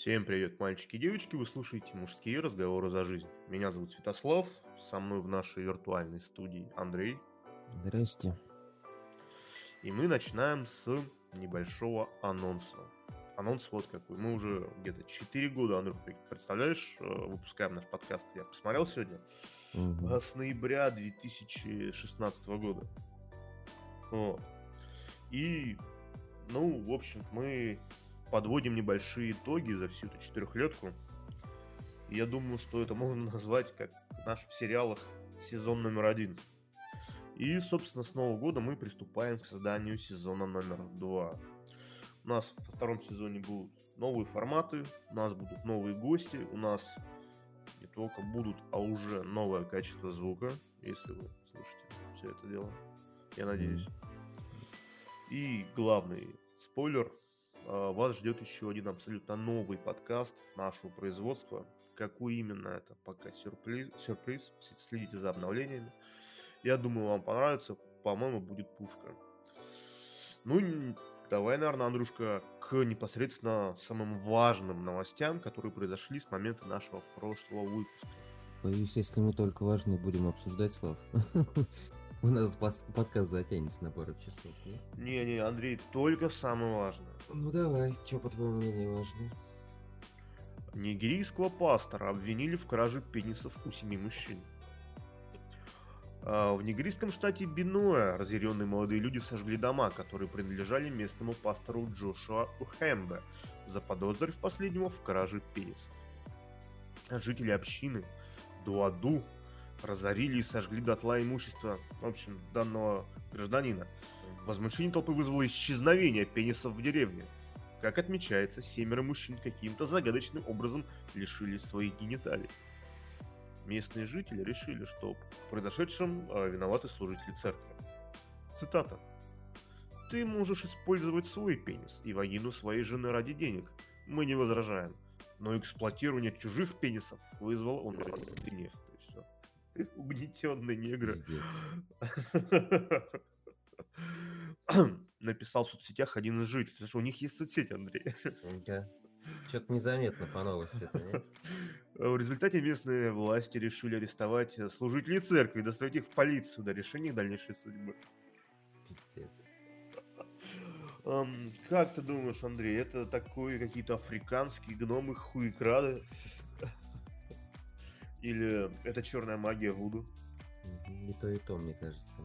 Всем привет, мальчики и девочки, вы слушаете «Мужские разговоры за жизнь». Меня зовут Святослав, со мной в нашей виртуальной студии Андрей. Здрасте. И мы начинаем с небольшого анонса. Анонс вот какой. Мы уже где-то 4 года, Андрюх, представляешь, э, выпускаем наш подкаст. Я посмотрел сегодня. Угу. С ноября 2016 года. Вот. И, ну, в общем, мы подводим небольшие итоги за всю эту четырехлетку. Я думаю, что это можно назвать как наш в сериалах сезон номер один. И, собственно, с Нового года мы приступаем к созданию сезона номер два. У нас во втором сезоне будут новые форматы, у нас будут новые гости, у нас не только будут, а уже новое качество звука, если вы слышите все это дело. Я надеюсь. И главный спойлер, вас ждет еще один абсолютно новый подкаст нашего производства. Какой именно это, пока сюрприз. сюрприз. Следите за обновлениями. Я думаю, вам понравится. По-моему, будет пушка. Ну, давай, наверное, Андрюшка, к непосредственно самым важным новостям, которые произошли с момента нашего прошлого выпуска. Боюсь, если мы только важные будем обсуждать, Слав, У нас подкаст затянется на пару часов, Не-не, Андрей, только самое важное. Ну давай, что по твоему мнению важно? Нигерийского пастора обвинили в краже пенисов у семи мужчин. А, в нигерийском штате Биноя разъяренные молодые люди сожгли дома, которые принадлежали местному пастору Джошуа Ухембе, заподозрив последнего в краже пенисов. Жители общины Дуаду разорили и сожгли дотла имущество, в общем, данного гражданина. Возмущение толпы вызвало исчезновение пенисов в деревне. Как отмечается, семеро мужчин каким-то загадочным образом лишились своих гениталий. Местные жители решили, что в произошедшем э, виноваты служители церкви. Цитата. «Ты можешь использовать свой пенис и вагину своей жены ради денег. Мы не возражаем. Но эксплуатирование чужих пенисов вызвало он гнев. Угнетенные негры. Написал в соцсетях один из жителей. Что у них есть соцсети, Андрей. Да. Что-то незаметно по новости? В результате местные власти решили арестовать служителей церкви доставить их в полицию до решения дальнейшей судьбы. Пиздец. Um, как ты думаешь, Андрей, это такой какие-то африканские гномы хуекрады? Или это черная магия Вуду? Не то и то, мне кажется.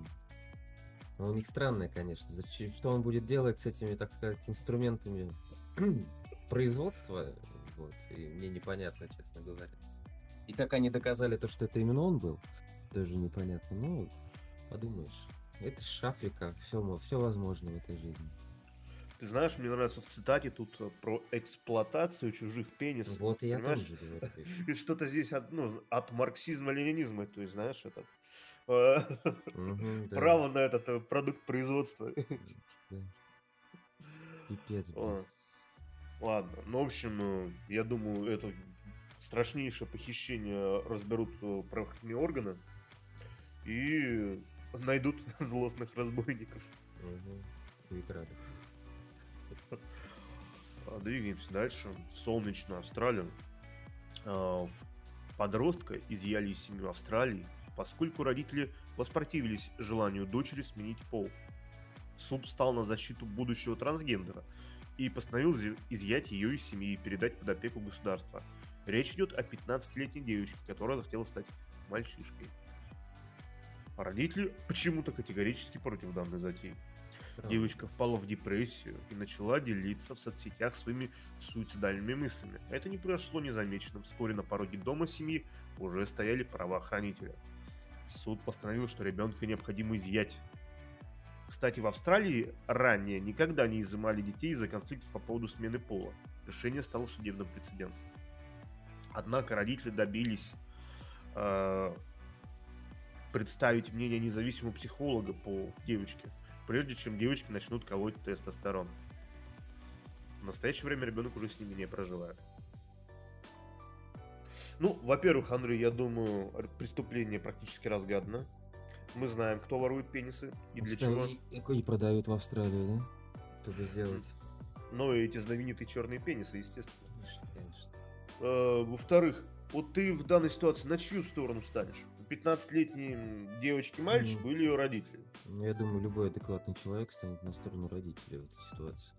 Но у них странное, конечно. Зачем, что он будет делать с этими, так сказать, инструментами производства? Вот, и мне непонятно, честно говоря. И как они доказали то, что это именно он был, тоже непонятно. Ну, подумаешь. Это ж Африка, все, все возможно в этой жизни. Ты знаешь, мне нравится в цитате тут э, про эксплуатацию чужих пенисов. Вот и я понимаешь? тоже говорю. И что-то здесь от, ну, от марксизма-ленинизма, то есть, знаешь, этот угу, право на этот э, продукт производства. Да. Пипец, блин. Ладно, ну, в общем, э, я думаю, это страшнейшее похищение разберут правоохранительные органы и найдут злостных разбойников. Угу. И радов. А, двигаемся дальше. В солнечную Австралию. А, подростка изъяли из семьи Австралии, поскольку родители воспротивились желанию дочери сменить пол. Суд встал на защиту будущего трансгендера и постановил изъять ее из семьи и передать под опеку государства. Речь идет о 15-летней девочке, которая захотела стать мальчишкой. А родители почему-то категорически против данной затеи. Девочка впала в депрессию и начала делиться в соцсетях своими суицидальными мыслями. Это не прошло незамеченным. Вскоре на пороге дома семьи уже стояли правоохранители. Суд постановил, что ребенка необходимо изъять. Кстати, в Австралии ранее никогда не изымали детей из-за конфликтов по поводу смены пола. Решение стало судебным прецедентом. Однако родители добились э, представить мнение независимого психолога по девочке – прежде чем девочки начнут колоть тестостерон. В настоящее время ребенок уже с ними не проживает. Ну, во-первых, Андрей, я думаю, преступление практически разгадано. Мы знаем, кто ворует пенисы и для чего. И, и продают в Австралию, да? Чтобы сделать. Ну, и эти знаменитые черные пенисы, естественно. Конечно, конечно. Э, Во-вторых, вот ты в данной ситуации на чью сторону станешь? 15-летней девочки мальчику Мгм. или ее родители? Ну, я думаю, любой адекватный человек станет на сторону родителей в этой ситуации.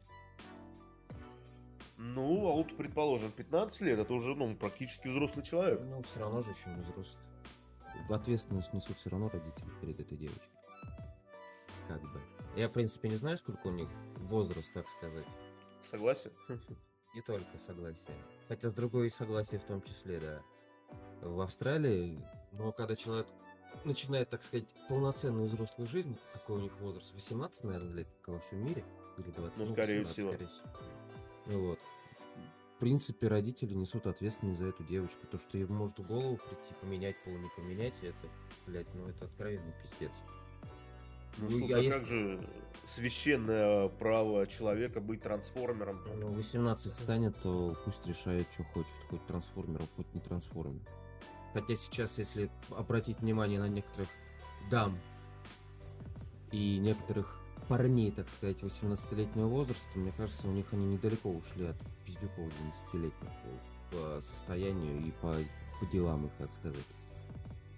Ну, а вот, предположим, 15 лет, это уже, ну, практически взрослый человек. Ну, все равно же еще не взрослый. В ответственность несут все равно родители перед этой девочкой. Как бы. Я, в принципе, не знаю, сколько у них возраст, так сказать. Согласен? Не только согласие. Хотя с другой согласие в том числе, да. В Австралии, ну, когда человек начинает, так сказать, полноценную взрослую жизнь, какой у них возраст? 18, наверное, лет, как во всем мире? Или 20? Ну, скорее 18, всего. скорее всего. Ну вот. В принципе, родители несут ответственность за эту девочку. То, что ей может в голову прийти, поменять пол, не поменять, это, блядь, ну это откровенный пиздец. Ну, Ну, слушай, а а если- как же священное право человека быть трансформером? Ну, 18 станет, то пусть решает, что хочет, хоть трансформером, хоть не трансформером. Хотя сейчас, если обратить внимание на некоторых дам и некоторых парней, так сказать, 18-летнего возраста, мне кажется, у них они недалеко ушли от пиздюков 12-летних по, состоянию и по, по делам их, так сказать.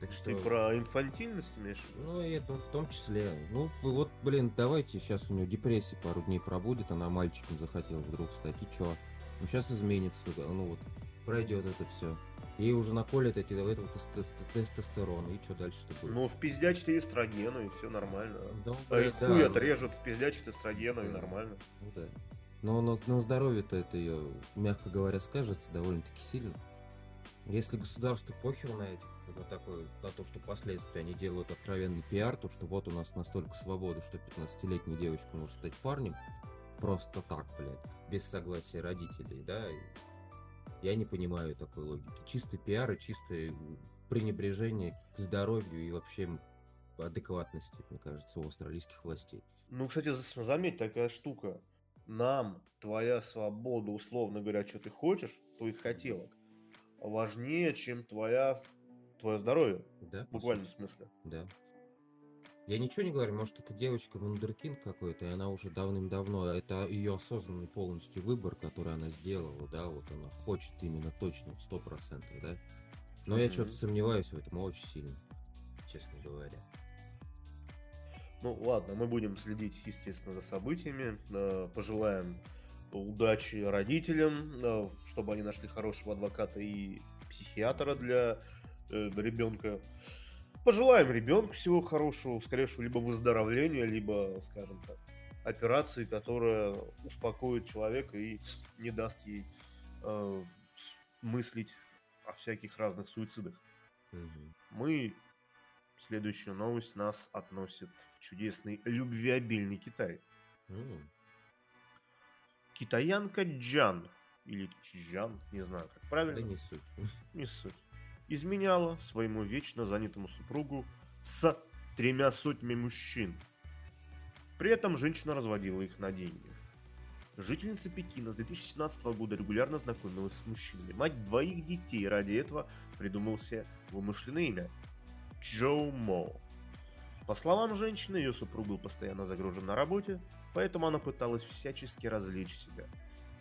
Так что... Ты про инфантильность имеешь? Ну, и это в том числе. Ну, вот, блин, давайте сейчас у нее депрессия пару дней пробудет, она мальчиком захотела вдруг стать, и чё? Ну, сейчас изменится, ну вот, пройдет это все. Ей уже наколят эти, этого тесто- тестостерона, и что дальше-то будет? Ну, в пиздячите эстрогену, и все нормально. Ну, А и да, хуй ну, отрежут, в пиздячит эстрогену, и Да. нормально. Ну да. Но на, на здоровье-то это ее, мягко говоря, скажется довольно-таки сильно. Если государству похер на этих, вот такое, на то, что последствия они делают откровенный пиар, то что вот у нас настолько свободы, что 15-летняя девочка может стать парнем, просто так, блядь, без согласия родителей, да, и я не понимаю такой логики. Чистый пиар и чистое пренебрежение к здоровью и вообще адекватности, мне кажется, у австралийских властей. Ну, кстати, за- заметь, такая штука. Нам твоя свобода, условно говоря, что ты хочешь, твоих хотелок, важнее, чем твоя, твое здоровье. Да, В буквальном смысле. Да. Я ничего не говорю, может, эта девочка вундеркинд какой-то, и она уже давным-давно, это ее осознанный полностью выбор, который она сделала, да, вот она хочет именно точно, сто процентов, да. Но я Мгм. что-то сомневаюсь в этом очень сильно, честно говоря. Ну, ладно, мы будем следить, естественно, за событиями. э, Пожелаем удачи родителям, э, чтобы они нашли хорошего адвоката и психиатра для ребенка. Пожелаем ребенку всего хорошего, скорейшего либо выздоровления, либо, скажем так, операции, которая успокоит человека и не даст ей э, мыслить о всяких разных суицидах. Мгм. Мы следующую новость нас относит в чудесный любвеобильный Китай. М, Китаянка Джан или Чжан, не знаю, как Да правильно, не суть. не суть, изменяла своему вечно занятому супругу с тремя сотнями мужчин. При этом женщина разводила их на деньги. Жительница Пекина с 2017 года регулярно знакомилась с мужчинами. Мать двоих детей ради этого придумал себе вымышленное имя – Джоу Мо. По словам женщины, ее супруг был постоянно загружен на работе, поэтому она пыталась всячески развлечь себя.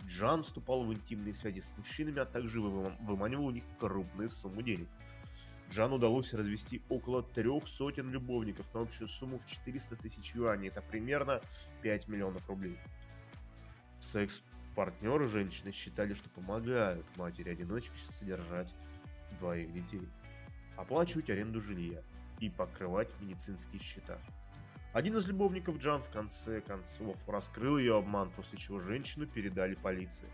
Джан вступал в интимные связи с мужчинами, а также выман- выманивал у них крупные суммы денег. Джану удалось развести около трех сотен любовников на общую сумму в 400 тысяч юаней, это примерно 5 миллионов рублей. Секс-партнеры женщины считали, что помогают матери-одиночке содержать двоих детей, оплачивать аренду жилья и покрывать медицинские счета. Один из любовников Джан в конце концов раскрыл ее обман, после чего женщину передали полиции.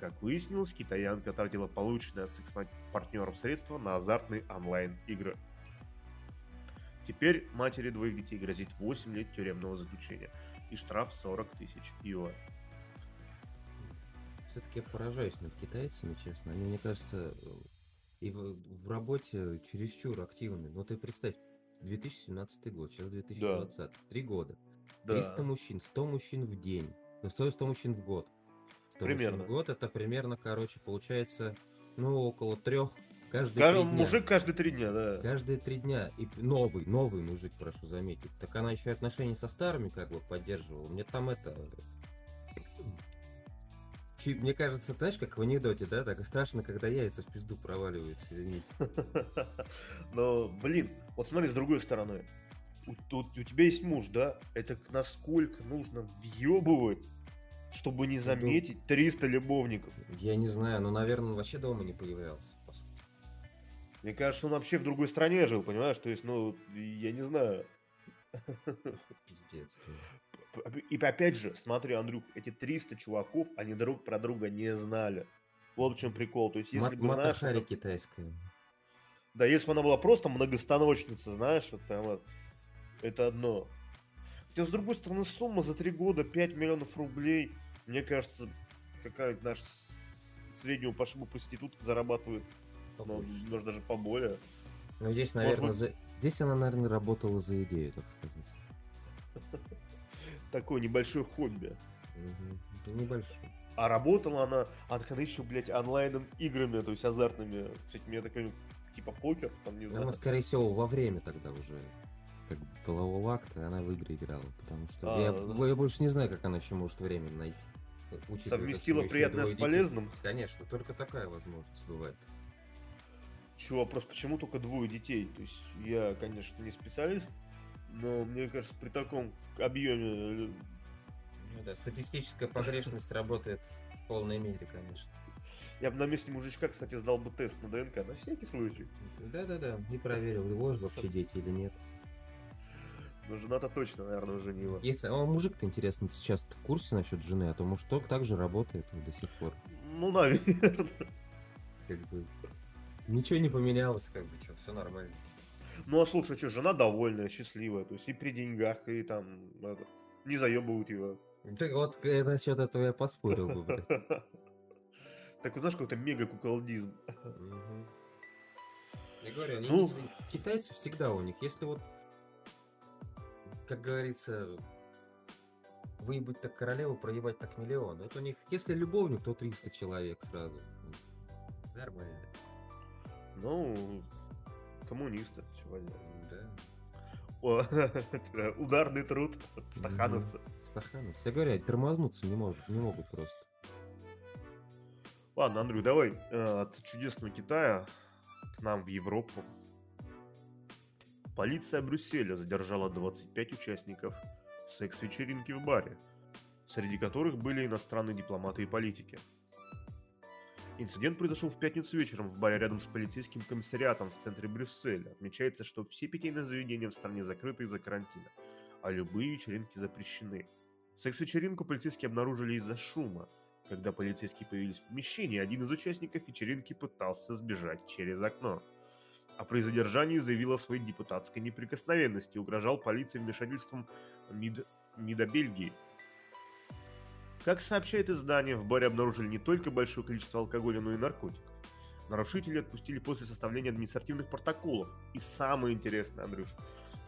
Как выяснилось, китаянка тратила полученные от секс-партнеров средства на азартные онлайн-игры. Теперь матери двоих детей грозит 8 лет тюремного заключения и штраф 40 тысяч юаней. Все-таки я поражаюсь над китайцами, честно. Они, мне кажется, и в, в работе чересчур активны. Ну ты представь, 2017 год, сейчас 2020, три года. 300 мужчин, 100 мужчин в день. Ну, 100, 100 мужчин в год. 100 Примерно. мужчин в год, это примерно, короче, получается, ну, около трех каждые Каждый три дня. мужик каждые три дня, да. Каждые три дня. И новый, новый мужик, прошу заметить. Так она еще и отношения со старыми как бы поддерживала. Мне там это... Мне кажется, знаешь, как в анекдоте, да? Так страшно, когда яйца в пизду проваливаются, извините. Но, блин, вот смотри с другой стороны. У, у, у тебя есть муж, да? Это насколько нужно въебывать, чтобы не заметить 300 любовников? Я не знаю, но, наверное, он вообще дома не появлялся. Мне кажется, он вообще в другой стране жил, понимаешь? То есть, ну, я не знаю. Пиздец. И опять же, смотри, Андрюх, эти 300 чуваков, они друг про друга не знали. Вот в чем прикол. То есть, если бы, знаешь... это... китайская. Да, если бы она была просто многостаночница, знаешь, вот прям вот, это одно. Хотя, с другой стороны, сумма за три года 5 миллионов рублей, мне кажется, какая-то наша среднего пошибу проститутка зарабатывает, ну, может, даже поболее. Ну, здесь, наверное, быть... за... здесь она, наверное, работала за идею, так сказать. Такое небольшое хобби. Угу. Небольшое. А работала она, а так она еще, блядь, онлайном играми, то есть азартными. Кстати, мне такой, типа покер, там, не знаю. Она, скорее всего, во время тогда уже как полового акта она в игры играла, потому что а, я, да. я больше не знаю, как она еще может время найти. Совместила приятное с полезным? Конечно, только такая возможность бывает. Чего, вопрос, почему только двое детей? То есть я, конечно, не специалист, но мне кажется, при таком объеме... Ну да, статистическая погрешность работает в полной мере, конечно. Я бы на месте мужичка, кстати, сдал бы тест на ДНК, на всякий случай. Да-да-да, не проверил, его же вообще дети или нет. Но жена-то точно, наверное, уже не его. Если, а мужик-то, интересно, сейчас в курсе насчет жены, а то мужик так же работает до сих пор. Ну, наверное. Как бы, ничего не поменялось, как бы, что, все нормально. Ну, а слушай, что, жена довольная, счастливая, то есть и при деньгах, и там, это, не заебывают его. Так вот, насчет этого я поспорил бы, блядь. Так, знаешь, какой-то мега-куколдизм. Я говорю, ну... китайцы всегда у них, если вот как говорится, выебать так королеву, проебать так миллион. Вот у них, если любовник, то 300 человек сразу. Нормально. Ну, коммунисты сегодня. Да. О, ударный труд стахановцы. Стахановцы. Я говорю, тормознуться не, может, не могут просто. Ладно, Андрю, давай э, от чудесного Китая к нам в Европу. Полиция Брюсселя задержала 25 участников секс-вечеринки в баре, среди которых были иностранные дипломаты и политики. Инцидент произошел в пятницу вечером в баре рядом с полицейским комиссариатом в центре Брюсселя. Отмечается, что все питейные заведения в стране закрыты из-за карантина, а любые вечеринки запрещены. Секс-вечеринку полицейские обнаружили из-за шума. Когда полицейские появились в помещении, один из участников вечеринки пытался сбежать через окно а при задержании заявил о своей депутатской неприкосновенности угрожал полиции вмешательством МИД, МИДа Бельгии. Как сообщает издание, в баре обнаружили не только большое количество алкоголя, но и наркотиков. Нарушители отпустили после составления административных протоколов. И самое интересное, Андрюш,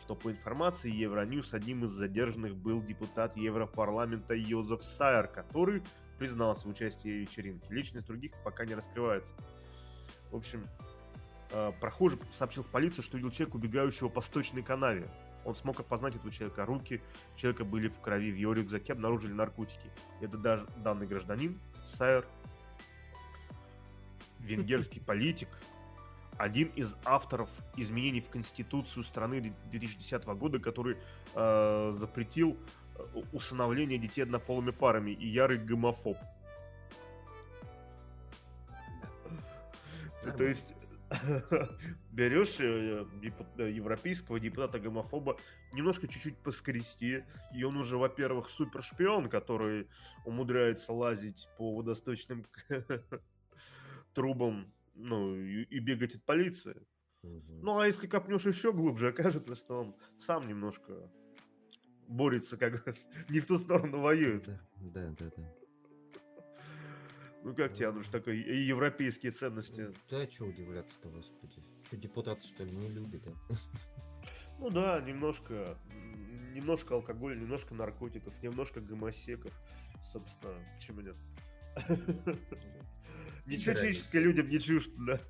что по информации Евроньюз одним из задержанных был депутат Европарламента Йозеф Сайер, который признался в участии в вечеринке. Личность других пока не раскрывается. В общем, Э, прохожий сообщил в полицию, что видел человека, убегающего по сточной канаве. Он смог опознать этого человека. Руки человека были в крови. В его рюкзаке обнаружили наркотики. Это даже данный гражданин, Сайер, венгерский политик, один из авторов изменений в Конституцию страны 2010 года, который э, запретил усыновление детей однополыми парами и ярый гомофоб. То есть берешь э, э, европейского депутата-гомофоба, немножко чуть-чуть поскрести, и он уже, во-первых, супер шпион, который умудряется лазить по водосточным трубам, ну, и, и бегать от полиции. Ну, а если копнешь еще глубже, окажется, что он сам немножко борется, как не в ту сторону воюет. Да, да, да. Ну как тебе, Андрюш, такой европейские ценности? Да, что удивляться-то, господи. Что, депутаты, что ли, не любят, да? Ну да, немножко, немножко алкоголя, немножко наркотиков, немножко гомосеков. Собственно, почему нет? Ничего человеческое людям не чуждо, да?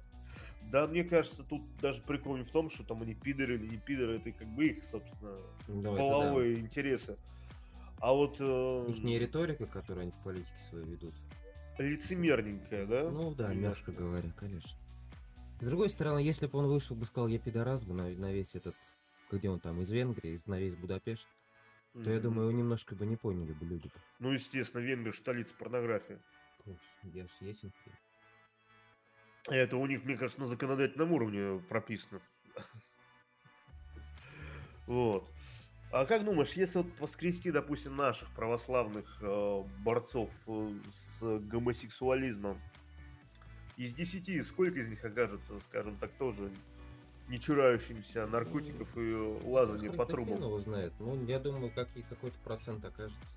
Да, мне кажется, тут даже прикол не в том, что там они пидоры или не пидоры, это как бы их, собственно, ну, половые да. интересы. А вот... Э... Их не риторика, которую они в политике своей ведут. лицемерненькая, да? Ну да, мягко говоря, конечно. С другой стороны, если бы он вышел бы сказал, я пидорас бы на, на весь этот, где он там, из Венгрии, на весь Будапешт, то я думаю, его немножко бы не поняли бы люди. Ну, естественно, Венгрия столица порнографии. Я ж ясен. Это у них, мне кажется, на законодательном уровне прописано. Вот. А как думаешь, если вот воскрести, допустим, наших православных э, борцов э, с гомосексуализмом, из десяти сколько из них окажется, скажем так, тоже не чурающимся наркотиков и лазания по трубам? его знает. Ну, я думаю, как и какой-то процент окажется.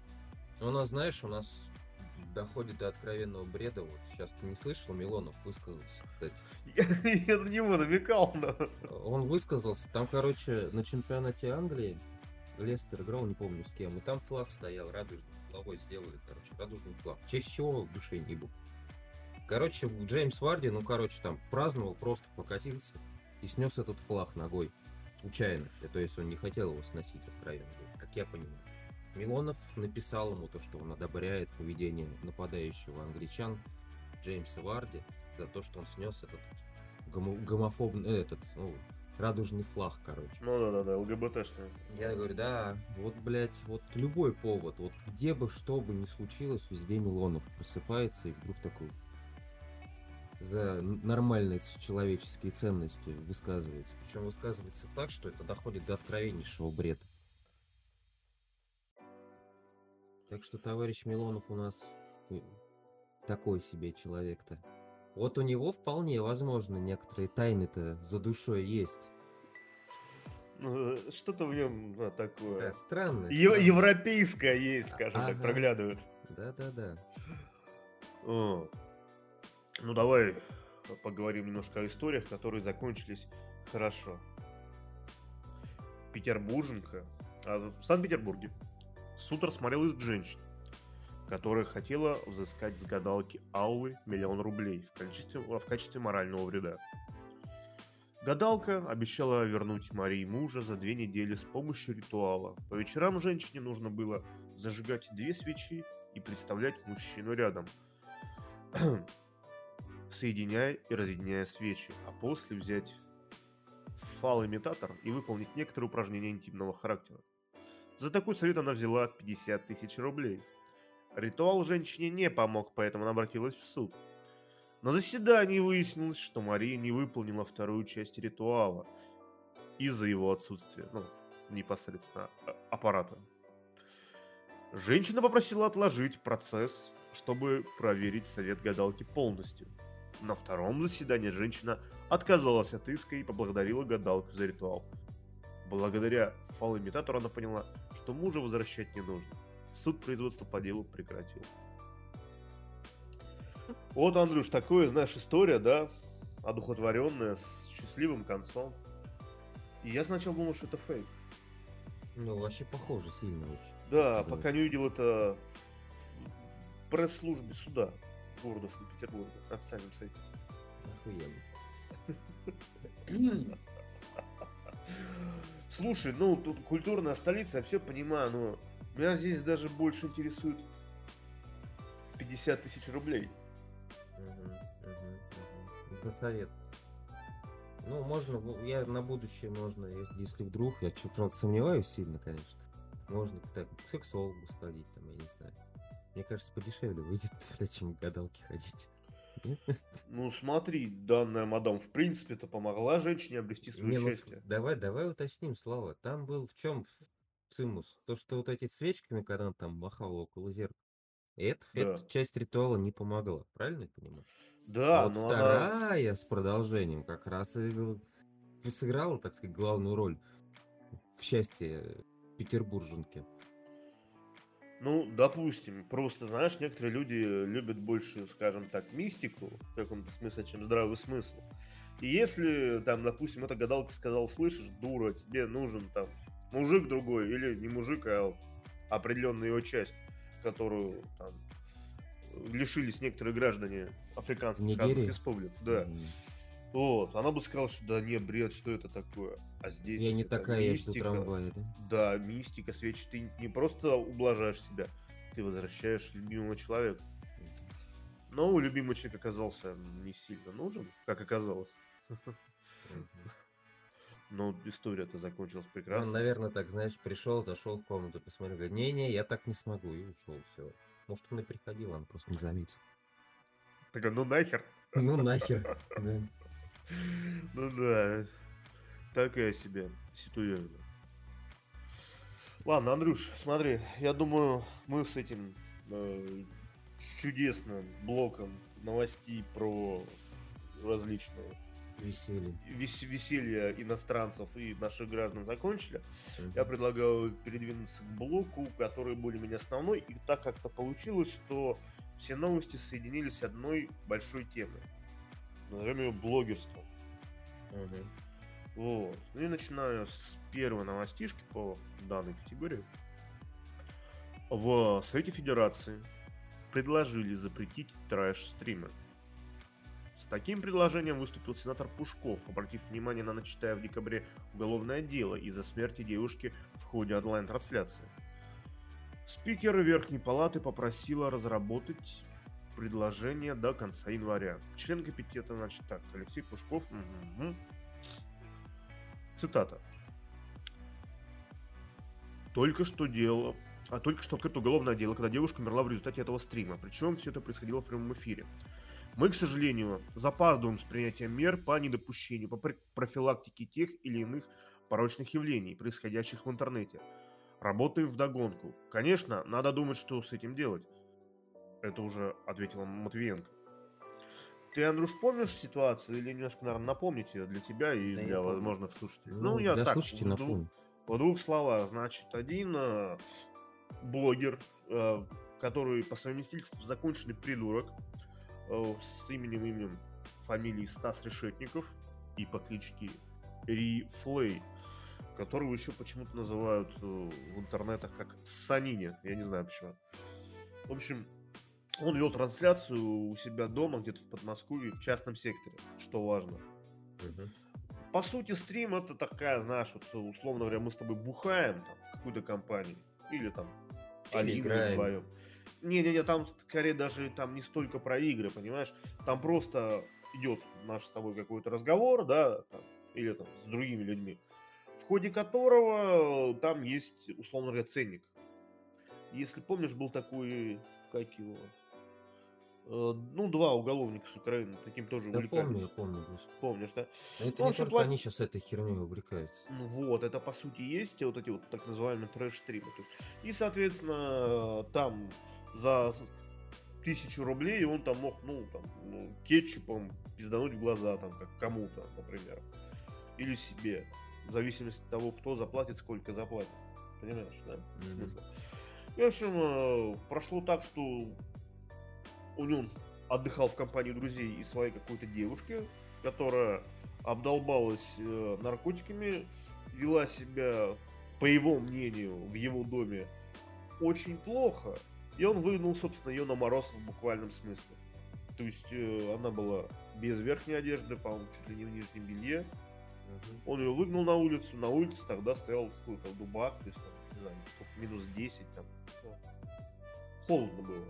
У нас, знаешь, у нас доходит до откровенного бреда. Вот сейчас ты не слышал, Милонов высказался, кстати. Я, я на него намекал, но... Он высказался. Там, короче, на чемпионате Англии Лестер играл, не помню с кем, и там флаг стоял радужный. Головой сделали, короче, радужный флаг. В честь чего в душе не был. Короче, Джеймс Варди, ну, короче, там праздновал, просто покатился и снес этот флаг ногой. Случайно. То есть он не хотел его сносить откровенно, как я понимаю. Милонов написал ему то, что он одобряет поведение нападающего англичан Джеймса Варди за то, что он снес этот гомо гомофобный, э, этот, ну, радужный флаг, короче. Ну да, да, да, ЛГБТшный. Я говорю, да, вот, блядь, вот любой повод, вот где бы что бы ни случилось, везде Милонов просыпается и вдруг такой за нормальные человеческие ценности высказывается. Причем высказывается так, что это доходит до откровеннейшего бреда. Так что товарищ Милонов у нас такой себе человек-то. Вот у него вполне возможно некоторые тайны-то за душой есть. Ну, э, что-то в нем да, такое. Да, странное. Е- европейское есть, скажем ага. так, проглядывает. Да-да-да. Ну, давай поговорим немножко о историях, которые закончились хорошо. Петербурженка, а в Санкт-Петербурге, суд рассмотрел из женщин, которая хотела взыскать с гадалки Аллы миллион рублей в качестве, в качестве морального вреда. Гадалка обещала вернуть Марии мужа за две недели с помощью ритуала. По вечерам женщине нужно было зажигать две свечи и представлять мужчину рядом, соединяя и разъединяя свечи, а после взять фал-имитатор и выполнить некоторые упражнения интимного характера. За такой совет она взяла 50 тысяч рублей. Ритуал женщине не помог, поэтому она обратилась в суд. На заседании выяснилось, что Мария не выполнила вторую часть ритуала из-за его отсутствия, ну, непосредственно а, аппарата. Женщина попросила отложить процесс, чтобы проверить совет гадалки полностью. На втором заседании женщина отказалась от иска и поблагодарила гадалку за ритуал. Благодаря фал-имитатору она поняла, что мужа возвращать не нужно. Суд производства по делу прекратил. Вот, Андрюш, такое, знаешь, история, да, одухотворенная, с счастливым концом. И я сначала думал, что это фейк. Ну, вообще похоже сильно очень. Да, пока не увидел это в пресс-службе суда города Санкт-Петербурга, официальном сайте. Охуенно. Слушай, ну, тут культурная столица, я все понимаю, но меня здесь даже больше интересует 50 тысяч рублей. Это совет. Ну, можно, я на будущее можно, если, если вдруг, я чуть правда сомневаюсь сильно, конечно, можно так, к сексологу сходить, там, я не знаю. Мне кажется, подешевле выйдет, чем к гадалке ходить. Ну, смотри, данная мадам, в принципе, это помогла женщине обрести свое Не, ну, счастье. давай, давай уточним, Слава. Там был в чем цимус? То, что вот эти свечками, когда он там махал около зеркала, это, да. эта часть ритуала не помогла, правильно я понимаю? Да, а вот но вторая она... с продолжением как раз и сыграла, так сказать, главную роль в счастье петербурженки. Ну, допустим, просто, знаешь, некоторые люди любят больше, скажем так, мистику в каком-то смысле, чем здравый смысл. И если, там, допустим, эта гадалка сказал, слышишь, дура, тебе нужен там мужик другой, или не мужик, а определенная его часть, которую там лишились некоторые граждане африканских республик, да. Mm-hmm. Вот, она бы сказала, что да не, бред, что это такое? А здесь... Я не такая, мистика, я трамвае, да? Да, мистика, свечи. Ты не просто ублажаешь себя, ты возвращаешь любимого человека. Но любимый человек оказался не сильно нужен, как оказалось. Но история-то закончилась прекрасно. Он, наверное, так, знаешь, пришел, зашел в комнату, посмотрел, говорит, не-не, я так не смогу, и ушел, все. Может, он и приходил, он просто не заметил. Такой, ну нахер. Ну нахер, да. Ну да, такая себе ситуация. Ладно, Андрюш, смотри, я думаю, мы с этим э, чудесным блоком новостей про различные Веселье. вес- веселье иностранцев и наших граждан закончили. Я предлагаю передвинуться к блоку, который более-менее основной. И так как-то получилось, что все новости соединились одной большой темой. Назовем ее блогерство. Мгм. Вот. Ну и начинаю с первой новостишки по данной категории. В Совете Федерации предложили запретить трэш-стримы. С таким предложением выступил сенатор Пушков, обратив внимание на начатое в декабре уголовное дело из-за смерти девушки в ходе онлайн-трансляции. Спикер Верхней Палаты попросила разработать предложение до конца января. Член комитета, значит так, Алексей Пушков. мгм. Цитата. Только что дело, а только что открыто уголовное дело, когда девушка умерла в результате этого стрима. Причем все это происходило в прямом эфире. Мы, к сожалению, запаздываем с принятием мер по недопущению, по пр- профилактике тех или иных порочных явлений, происходящих в интернете. Работаем вдогонку. Конечно, надо думать, что с этим делать. Это уже ответила Матвиенко. Ты, Андрюш, помнишь ситуацию или немножко, наверное, напомнить ее для тебя и Да я для помню. возможных слушателей? Ну, я для так, слушателей напомню. в двух словах, значит, один э, блогер, э, который по совместительству законченный придурок э, с именем именем фамилии Стас Решетников и по кличке Ри Флей, которого еще почему-то называют э, в интернетах как Санини, я не знаю почему. В общем, он вел трансляцию у себя дома, где-то в Подмосковье, в частном секторе, что важно Мгм. по сути, стрим это такая, знаешь, вот, условно говоря, мы с тобой бухаем там, в какой-то компании. Или там Или играем. вдвоем. Не-не-не, там скорее даже там не столько про игры, понимаешь? Там просто идет наш с тобой какой-то разговор, да, там, или там с другими людьми, в ходе которого там есть, условно говоря, ценник. Если помнишь, был такой, как его, ну, два уголовника с Украины, таким тоже Да увлекались. помню, я помню, господи. Помнишь, да? Но Это Ну, не только они сейчас этой херней увлекаются. Ну вот, это по сути есть вот эти вот так называемые трэш-стримы. И, соответственно, там за тысячу рублей он там мог, ну, там, ну, кетчупом пиздануть в глаза, там, как кому-то, например. Или себе. В зависимости от того, кто заплатит, сколько заплатит. Понимаешь, да? Смысл. И, в общем, э, прошло так, что он отдыхал в компании друзей и своей какой-то девушки, которая обдолбалась э, наркотиками, вела себя, по его мнению, в его доме очень плохо, и он выгнал, собственно, ее на мороз в буквальном смысле. То есть э, она была без верхней одежды, по-моему, чуть ли не в нижнем белье. Он ее выгнал на улицу, на улице тогда стоял какой-то дубак, то есть там, не знаю, минус 10 там. Холодно было.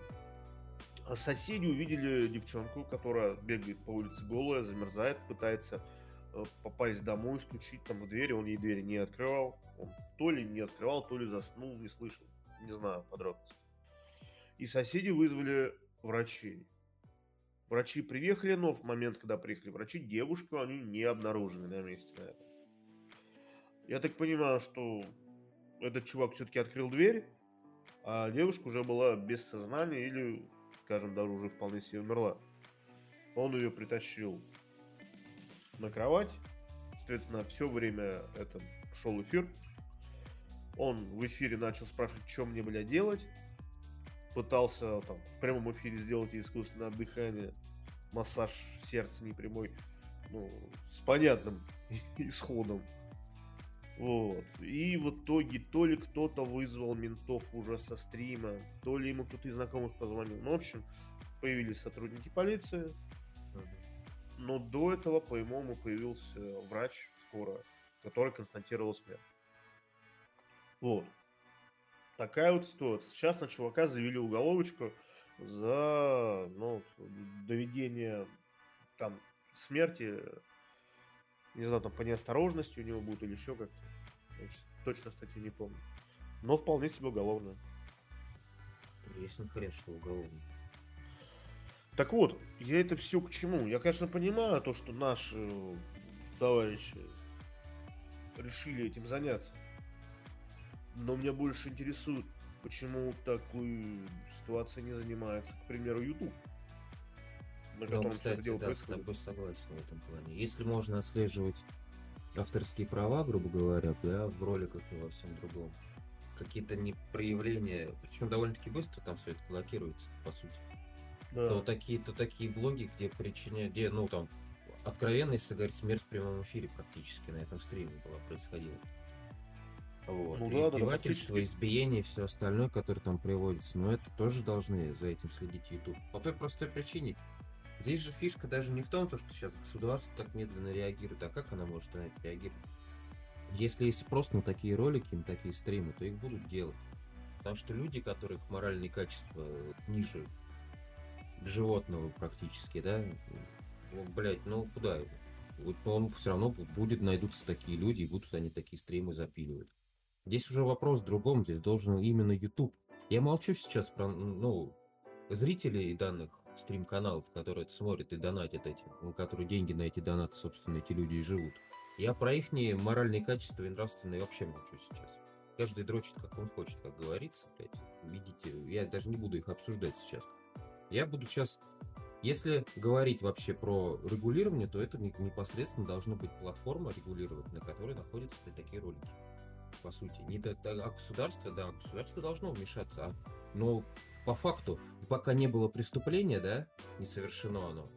А соседи увидели девчонку, которая бегает по улице голая, замерзает, пытается э, попасть домой, стучить там в дверь, он ей двери не открывал. Он то ли не открывал, то ли заснул, не слышал. Не знаю подробностей. И соседи вызвали врачей. Врачи приехали, но в момент, когда приехали врачи, девушку они не обнаружили на месте. на этом. Я так понимаю, что этот чувак все-таки открыл дверь, а девушка уже была без сознания или, скажем, даже уже вполне себе умерла. Он ее притащил на кровать. Соответственно, все время это шел эфир. Он в эфире начал спрашивать, что мне, бля, делать. Пытался там в прямом эфире сделать искусственное дыхание, массаж сердца непрямой, ну, с понятным исходом. Вот. И в итоге то ли кто-то вызвал ментов уже со стрима, то ли ему кто-то из знакомых позвонил. Ну, в общем, появились сотрудники полиции. Но до этого, по-моему, появился врач скоро, который констатировал смерть. Вот. Такая вот ситуация. Сейчас на чувака завели уголовочку за ну, доведение там смерти, не знаю, там по неосторожности у него будет или еще как-то. Я точно, кстати, не помню. Но вполне себе уголовное. Ясен хрен, что уголовное. Так вот, я это все к чему? Я, конечно, понимаю то, что наши товарищи решили этим заняться. Но меня больше интересует, почему такой ситуацией не занимается, к примеру, YouTube. На ну, котором кстати, дело да, происходит. с тобой согласен в этом плане. Если можно отслеживать авторские права, грубо говоря, да, в роликах и во всем другом, какие-то непроявления, причем довольно-таки быстро там все это блокируется, по сути. Да. То такие, то такие блоги, где причиняют, где, ну там, откровенно, если говорить, смерть в прямом эфире практически на этом стриме была происходила. Вот. Ну, да, Издевательство, да, избиение и все остальное, которое там приводится. Но это тоже должны за этим следить YouTube. По той простой причине. Здесь же фишка даже не в том, что сейчас государство так медленно реагирует, а как оно может на это реагировать? Если есть спрос на такие ролики, на такие стримы, то их будут делать. Потому что люди, которых моральные качества ниже животного практически, да, ну, блять, ну куда? Вот он все равно будет, найдутся такие люди, и будут они такие стримы запиливать. Здесь уже вопрос в другом, здесь должен именно YouTube. Я молчу сейчас про, ну, зрителей данных стрим-каналов, которые это смотрят и донатят этим, у которых деньги на эти донаты, собственно, эти люди и живут. Я про их моральные качества и нравственные вообще молчу сейчас. Каждый дрочит, как он хочет, как говорится, блядь. Видите, я даже не буду их обсуждать сейчас. Я буду сейчас если говорить вообще про регулирование, то это непосредственно должна быть платформа регулировать, на которой находятся такие ролики. По сути. Не до, до, а государство, да, государство должно вмешаться. А, но по факту, пока не было преступления, да, не совершено оно,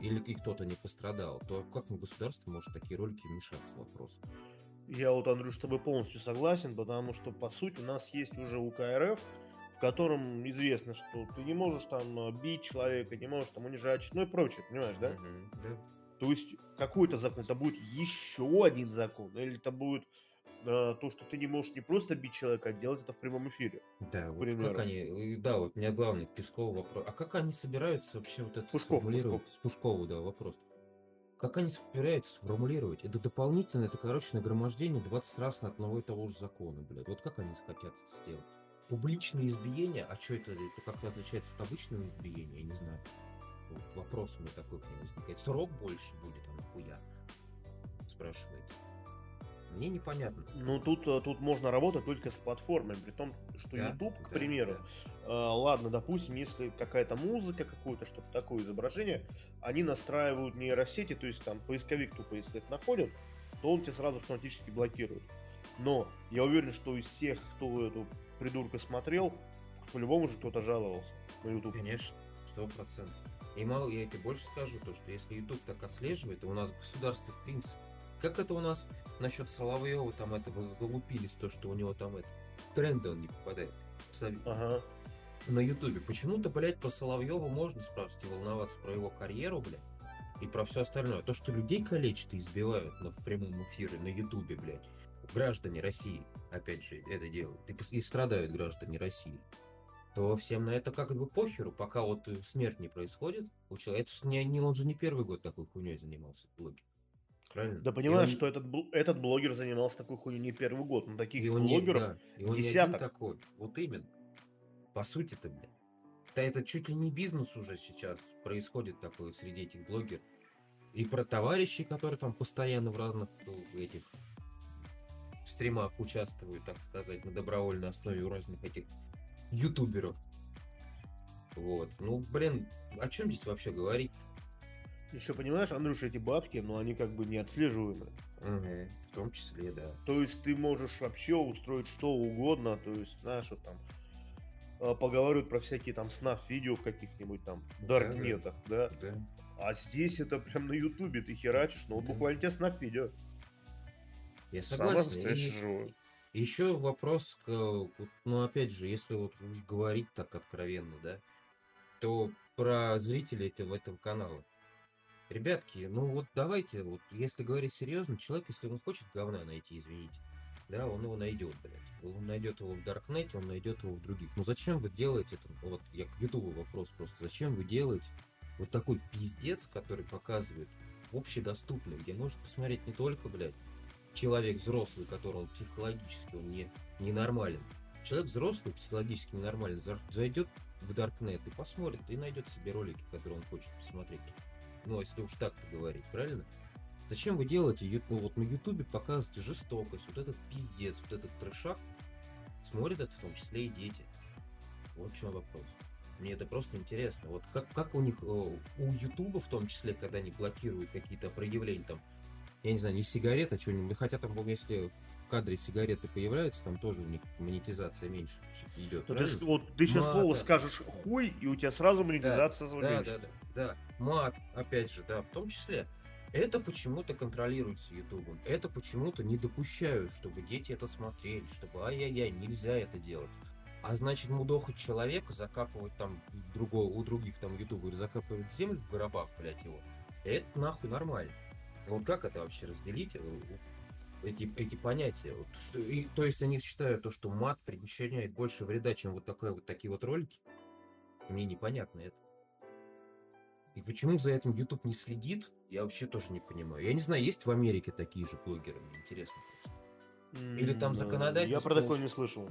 или и кто-то не пострадал, то как на государство может такие ролики вмешаться? Вопрос. Я вот, Андрюш, с тобой полностью согласен, потому что, по сути, у нас есть уже УКРФ, в котором известно, что ты не можешь там э, бить человека, не можешь там унижать, ну и прочее, понимаешь, да? Uh-huh, да. То есть какой-то закон, это будет еще один закон, или это будет то, что ты не можешь не просто бить человека, а делать это в прямом эфире. Да, вот как они, да, вот у меня главный Песков вопрос. А как они собираются вообще вот это Пушков, сформулировать? Пушков. С Пушкову, да, вопрос. Как они собираются сформулировать? Это дополнительно, это, короче, нагромождение 20 раз на одного и того же закона, блядь. Вот как они хотят это сделать? Публичное избиение, а что это, это как-то отличается от обычного избиения, я не знаю. Вот вопрос у меня такой к ним возникает. Срок больше будет, а нахуя? Спрашивается. Мне непонятно. Ну, тут, э, тут можно работать только с платформой, при том, что да? YouTube, к да, примеру, да. Э, ладно, допустим, если какая-то музыка, какое-то что-то такое изображение, они настраивают нейросети, то есть там поисковик тупо, если это находит, то он тебе сразу автоматически блокирует. Но я уверен, что из всех, кто эту придурка смотрел, по-любому же кто-то жаловался на YouTube. Конечно, сто процентов. И мало, я тебе больше скажу, то, что если YouTube так отслеживает, то у нас государство в принципе. Как это у нас насчет Соловьева, там этого залупились, то, что у него там это, тренды он не попадает. Ага. На Ютубе. Почему-то, блядь, по Соловьеву можно спрашивать и волноваться про его карьеру, блядь, и про все остальное. То, что людей калечат и избивают на, в прямом эфире на Ютубе, блядь, граждане России, опять же, это делают, и, и страдают граждане России, то всем на это как бы похеру, пока вот смерть не происходит у человека. Это не, не, он же не первый год такой хуйней занимался, блогер. Правильно? Да понимаешь, он... что этот, этот блогер занимался такой хуйней не первый год, но таких и он блогеров не, да, и он десяток. Не один такой. Вот именно. По сути-то, блядь. Да это чуть ли не бизнес уже сейчас происходит такой среди этих блогеров. И про товарищей, которые там постоянно в разных э, этих стримах участвуют, так сказать, на добровольной основе у разных этих ютуберов. Вот. Ну, блин, о чем здесь вообще говорить? Еще понимаешь, Андрюша, эти бабки, но ну, они как бы не отслеживаемы. Угу, в том числе, да. То есть ты можешь вообще устроить что угодно, то есть, знаешь, вот там а, поговаривают про всякие там снав видео в каких-нибудь там даркнетах, да, да. да. А здесь это прям на ютубе ты херачишь, ну вот да. буквально тебе снав видео. Я согласен. И, еще вопрос, к, ну опять же, если вот уж говорить так откровенно, да, то про зрителей этого канала. Ребятки, ну вот давайте, вот если говорить серьезно, человек, если он хочет говна найти, извините, да, он его найдет, блядь. Он найдет его в Даркнете, он найдет его в других. Ну зачем вы делаете это? Вот я к Ютубу вопрос просто. Зачем вы делаете вот такой пиздец, который показывает общедоступный, где может посмотреть не только, блядь, человек взрослый, которого психологически он не, ненормален. Человек взрослый, психологически ненормальный, зайдет в Даркнет и посмотрит, и найдет себе ролики, которые он хочет посмотреть. Ну, если уж так-то говорить, правильно? Зачем вы делаете, ну вот на Ютубе показываете жестокость, вот этот пиздец, вот этот трешак, смотрят это в том числе и дети. Вот в чем вопрос. Мне это просто интересно. Вот как, как у них, э, у Ютуба в том числе, когда они блокируют какие-то проявления, там, я не знаю, не сигарета, что-нибудь, хотя там, если в кадре сигареты появляются, там тоже у них монетизация меньше идет. Ты, вот ты сейчас Мата. слово скажешь хуй, и у тебя сразу монетизация да, да, да, да, да. Мат, опять же, да, в том числе. Это почему-то контролируется Ютубом. Это почему-то не допущают, чтобы дети это смотрели, чтобы ай-яй-яй, нельзя это делать. А значит, мудохать человека, закапывать там в другого, у других там ютуберов, закапывать землю в гробах, блядь, его, это нахуй нормально. Вот как это вообще разделить, э, эти, эти понятия? Вот, что, и, то есть они считают то, что мат причиняет больше вреда, чем вот, такое, вот такие вот ролики? Мне непонятно это. И почему за этим YouTube не следит, я вообще тоже не понимаю. Я не знаю, есть в Америке такие же блогеры, мне интересно просто. Или там законодательство... Я про такое не слышал.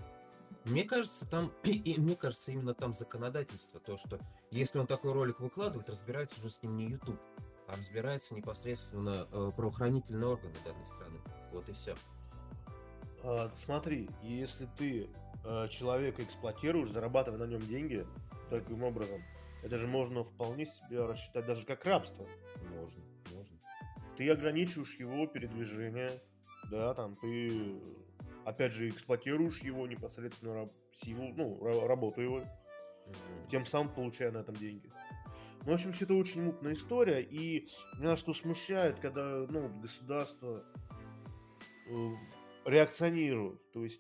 Мне кажется, там, и мне кажется, именно там законодательство, то, что если он такой ролик выкладывает, разбирается уже с ним не YouTube, а разбирается непосредственно э, правоохранительные органы данной страны. Вот и все. А, смотри, если ты э, человека эксплуатируешь, зарабатывая на нем деньги таким образом, это же можно вполне себе рассчитать даже как рабство. Можно, можно. Ты ограничиваешь его передвижение, да, там ты, опять же, эксплуатируешь его непосредственно силу, ну, работу его, угу. тем самым получая на этом деньги. Ну, в общем, все это очень мутная история, и меня что смущает, когда, ну, государство э, реакционирует, то есть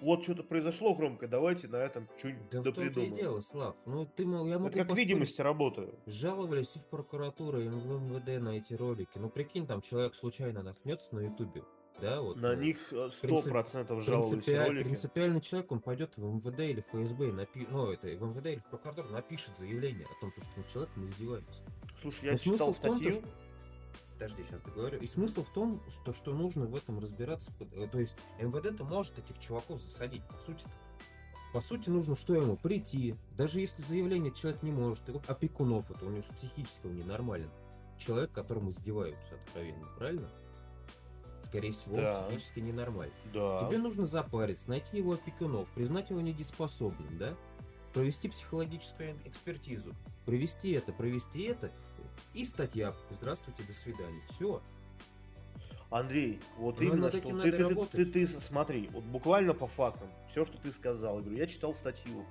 вот что-то произошло громко, давайте на этом что-нибудь да допридумаем. Да дело, Слав. Ну, ты, я могу Это как поспорить. видимость работы. Жаловались и в прокуратуру, и в МВД на эти ролики. Ну, прикинь, там человек случайно наткнется на Ютубе. Да, вот, на ну, них э, сто процентов жаловались принципиаль, ролики. Принципиальный человек, он пойдет в МВД или в ФСБ, напи... ну, это, в МВД или в прокуратуру напишет заявление о том, что человек не издевается. Слушай, я Но читал статью... Том, что подожди, сейчас договорю. И смысл в том, что, что нужно в этом разбираться. Э, то есть МВД-то может этих чуваков засадить, по сути -то. По сути, нужно что ему? Прийти. Даже если заявление человек не может, его опекунов, это у него психически он ненормален. Человек, которому издеваются откровенно, правильно? Скорее всего, да. он психически ненормален. Да. Тебе нужно запариться, найти его опекунов, признать его недееспособным, да? Провести психологическую экспертизу. Провести это, провести это, и статья «Здравствуйте, до свидания». Все. Андрей, вот ну, именно что ты, ты, ты, ты, ты смотри, вот буквально по фактам, все, что ты сказал, я говорю, я читал статью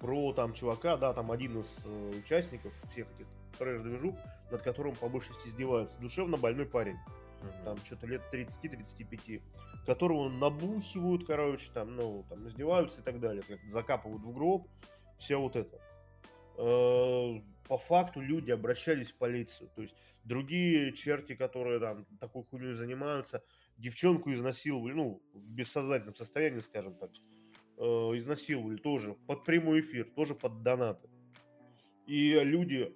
про там чувака, да, там один из э, участников всех этих трэш-движух, над которым по большей части издеваются, душевно больной парень, там что-то лет 30-35, которого набухивают, короче, там, ну, там, издеваются и так далее, закапывают в гроб, все вот это. Э, по факту люди обращались в полицию. То есть другие черти, которые там такой хуйней занимаются, девчонку изнасиловали, ну, в бессознательном состоянии, скажем так, э, изнасиловали тоже под прямой эфир, тоже под донаты. И люди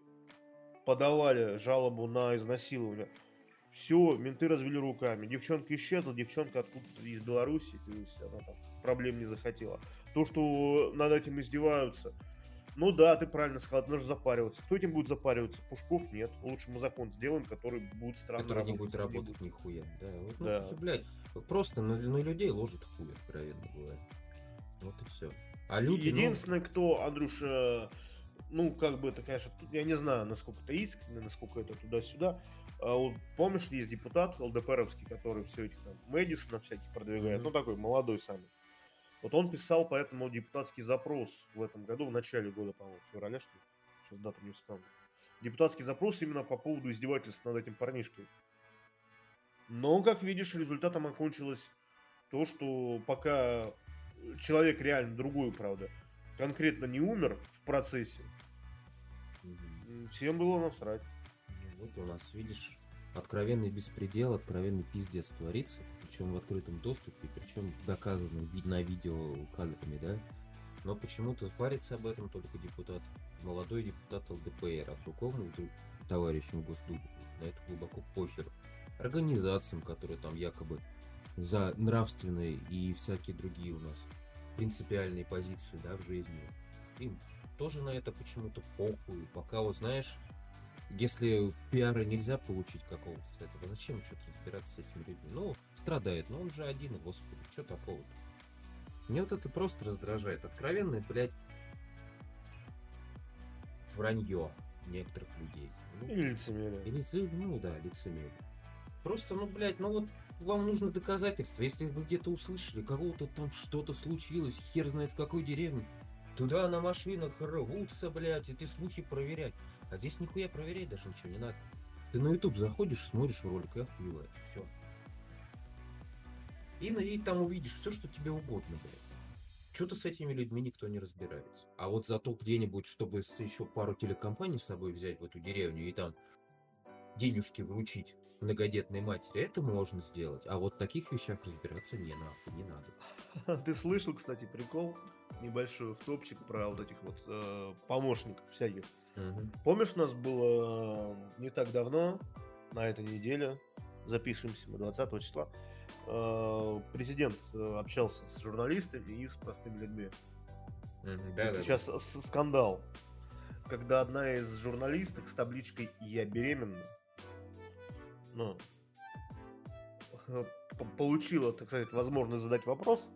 подавали жалобу на изнасилование. Все, менты развели руками. Девчонка исчезла, девчонка откуда из Беларуси, то есть она там проблем не захотела. То, что над этим издеваются, ну да, ты правильно сказал, нужно запариваться. Кто этим будет запариваться? Пушков нет. Лучше мы закон сделаем, который будет странно который работать. не будет работать нихуя. Да, вот, ну, да. блядь, просто на, на людей ложит хуй, откровенно говоря. Вот и все. А люди, ну, Единственное, ну... кто, Андрюша, ну, как бы это, конечно, я не знаю, насколько это искренне, насколько это туда-сюда. А помнишь, есть депутат ЛДПРовский, который все этих там Мэдисона всяких продвигает, mm-hmm. ну, такой молодой самый. Вот он писал поэтому депутатский запрос в этом году, в начале года, по-моему, в феврале, что ли? Сейчас дату не вспомню. Депутатский запрос именно по поводу издевательств над этим парнишкой. Но, как видишь, результатом окончилось то, что пока человек реально другой, правда, конкретно не умер в процессе, всем было насрать. Вот у нас, видишь, откровенный беспредел, откровенный пиздец творится, причем в открытом доступе, причем доказано на видео кадрами, да. Но почему-то парится об этом только депутат, молодой депутат ЛДПР, а другому товарищам Госдумы на это глубоко похер. Организациям, которые там якобы за нравственные и всякие другие у нас принципиальные позиции, да, в жизни. Им тоже на это почему-то похуй. Пока вот, знаешь, если пиара нельзя получить какого-то с этого, зачем что-то разбираться с этими людьми? Ну, страдает, но он же один, господи, что такого-то? Мне вот это просто раздражает. Откровенное, блядь, вранье некоторых людей. Ну, или лицемерие. Или, ну да, лицемерие. Просто, ну, блядь, ну вот вам нужно доказательства. Если вы где-то услышали, кого-то там что-то случилось, хер знает в какой деревне, туда на машинах рвутся, блядь, эти слухи проверять. А здесь нихуя проверять даже ничего не надо. Ты на YouTube заходишь, смотришь ролик и охуеваешь. Все. И, и там увидишь все, что тебе угодно, блядь. Что-то с этими людьми никто не разбирается. А вот зато где-нибудь, чтобы еще пару телекомпаний с собой взять в эту деревню и там денежки вручить многодетной матери, это можно сделать. А вот в таких вещах разбираться не нахуй, не надо. Ты слышал, кстати, прикол небольшой в топчик про вот этих вот э, помощников всяких. Угу. Помнишь, у нас было э, не так давно, на этой неделе, записываемся мы 20 числа, э, президент э, общался с журналистами и с простыми людьми. Угу, да, да, Сейчас да. скандал, когда одна из журналисток с табличкой «Я беременна» ну, получила, так сказать, возможность задать вопрос,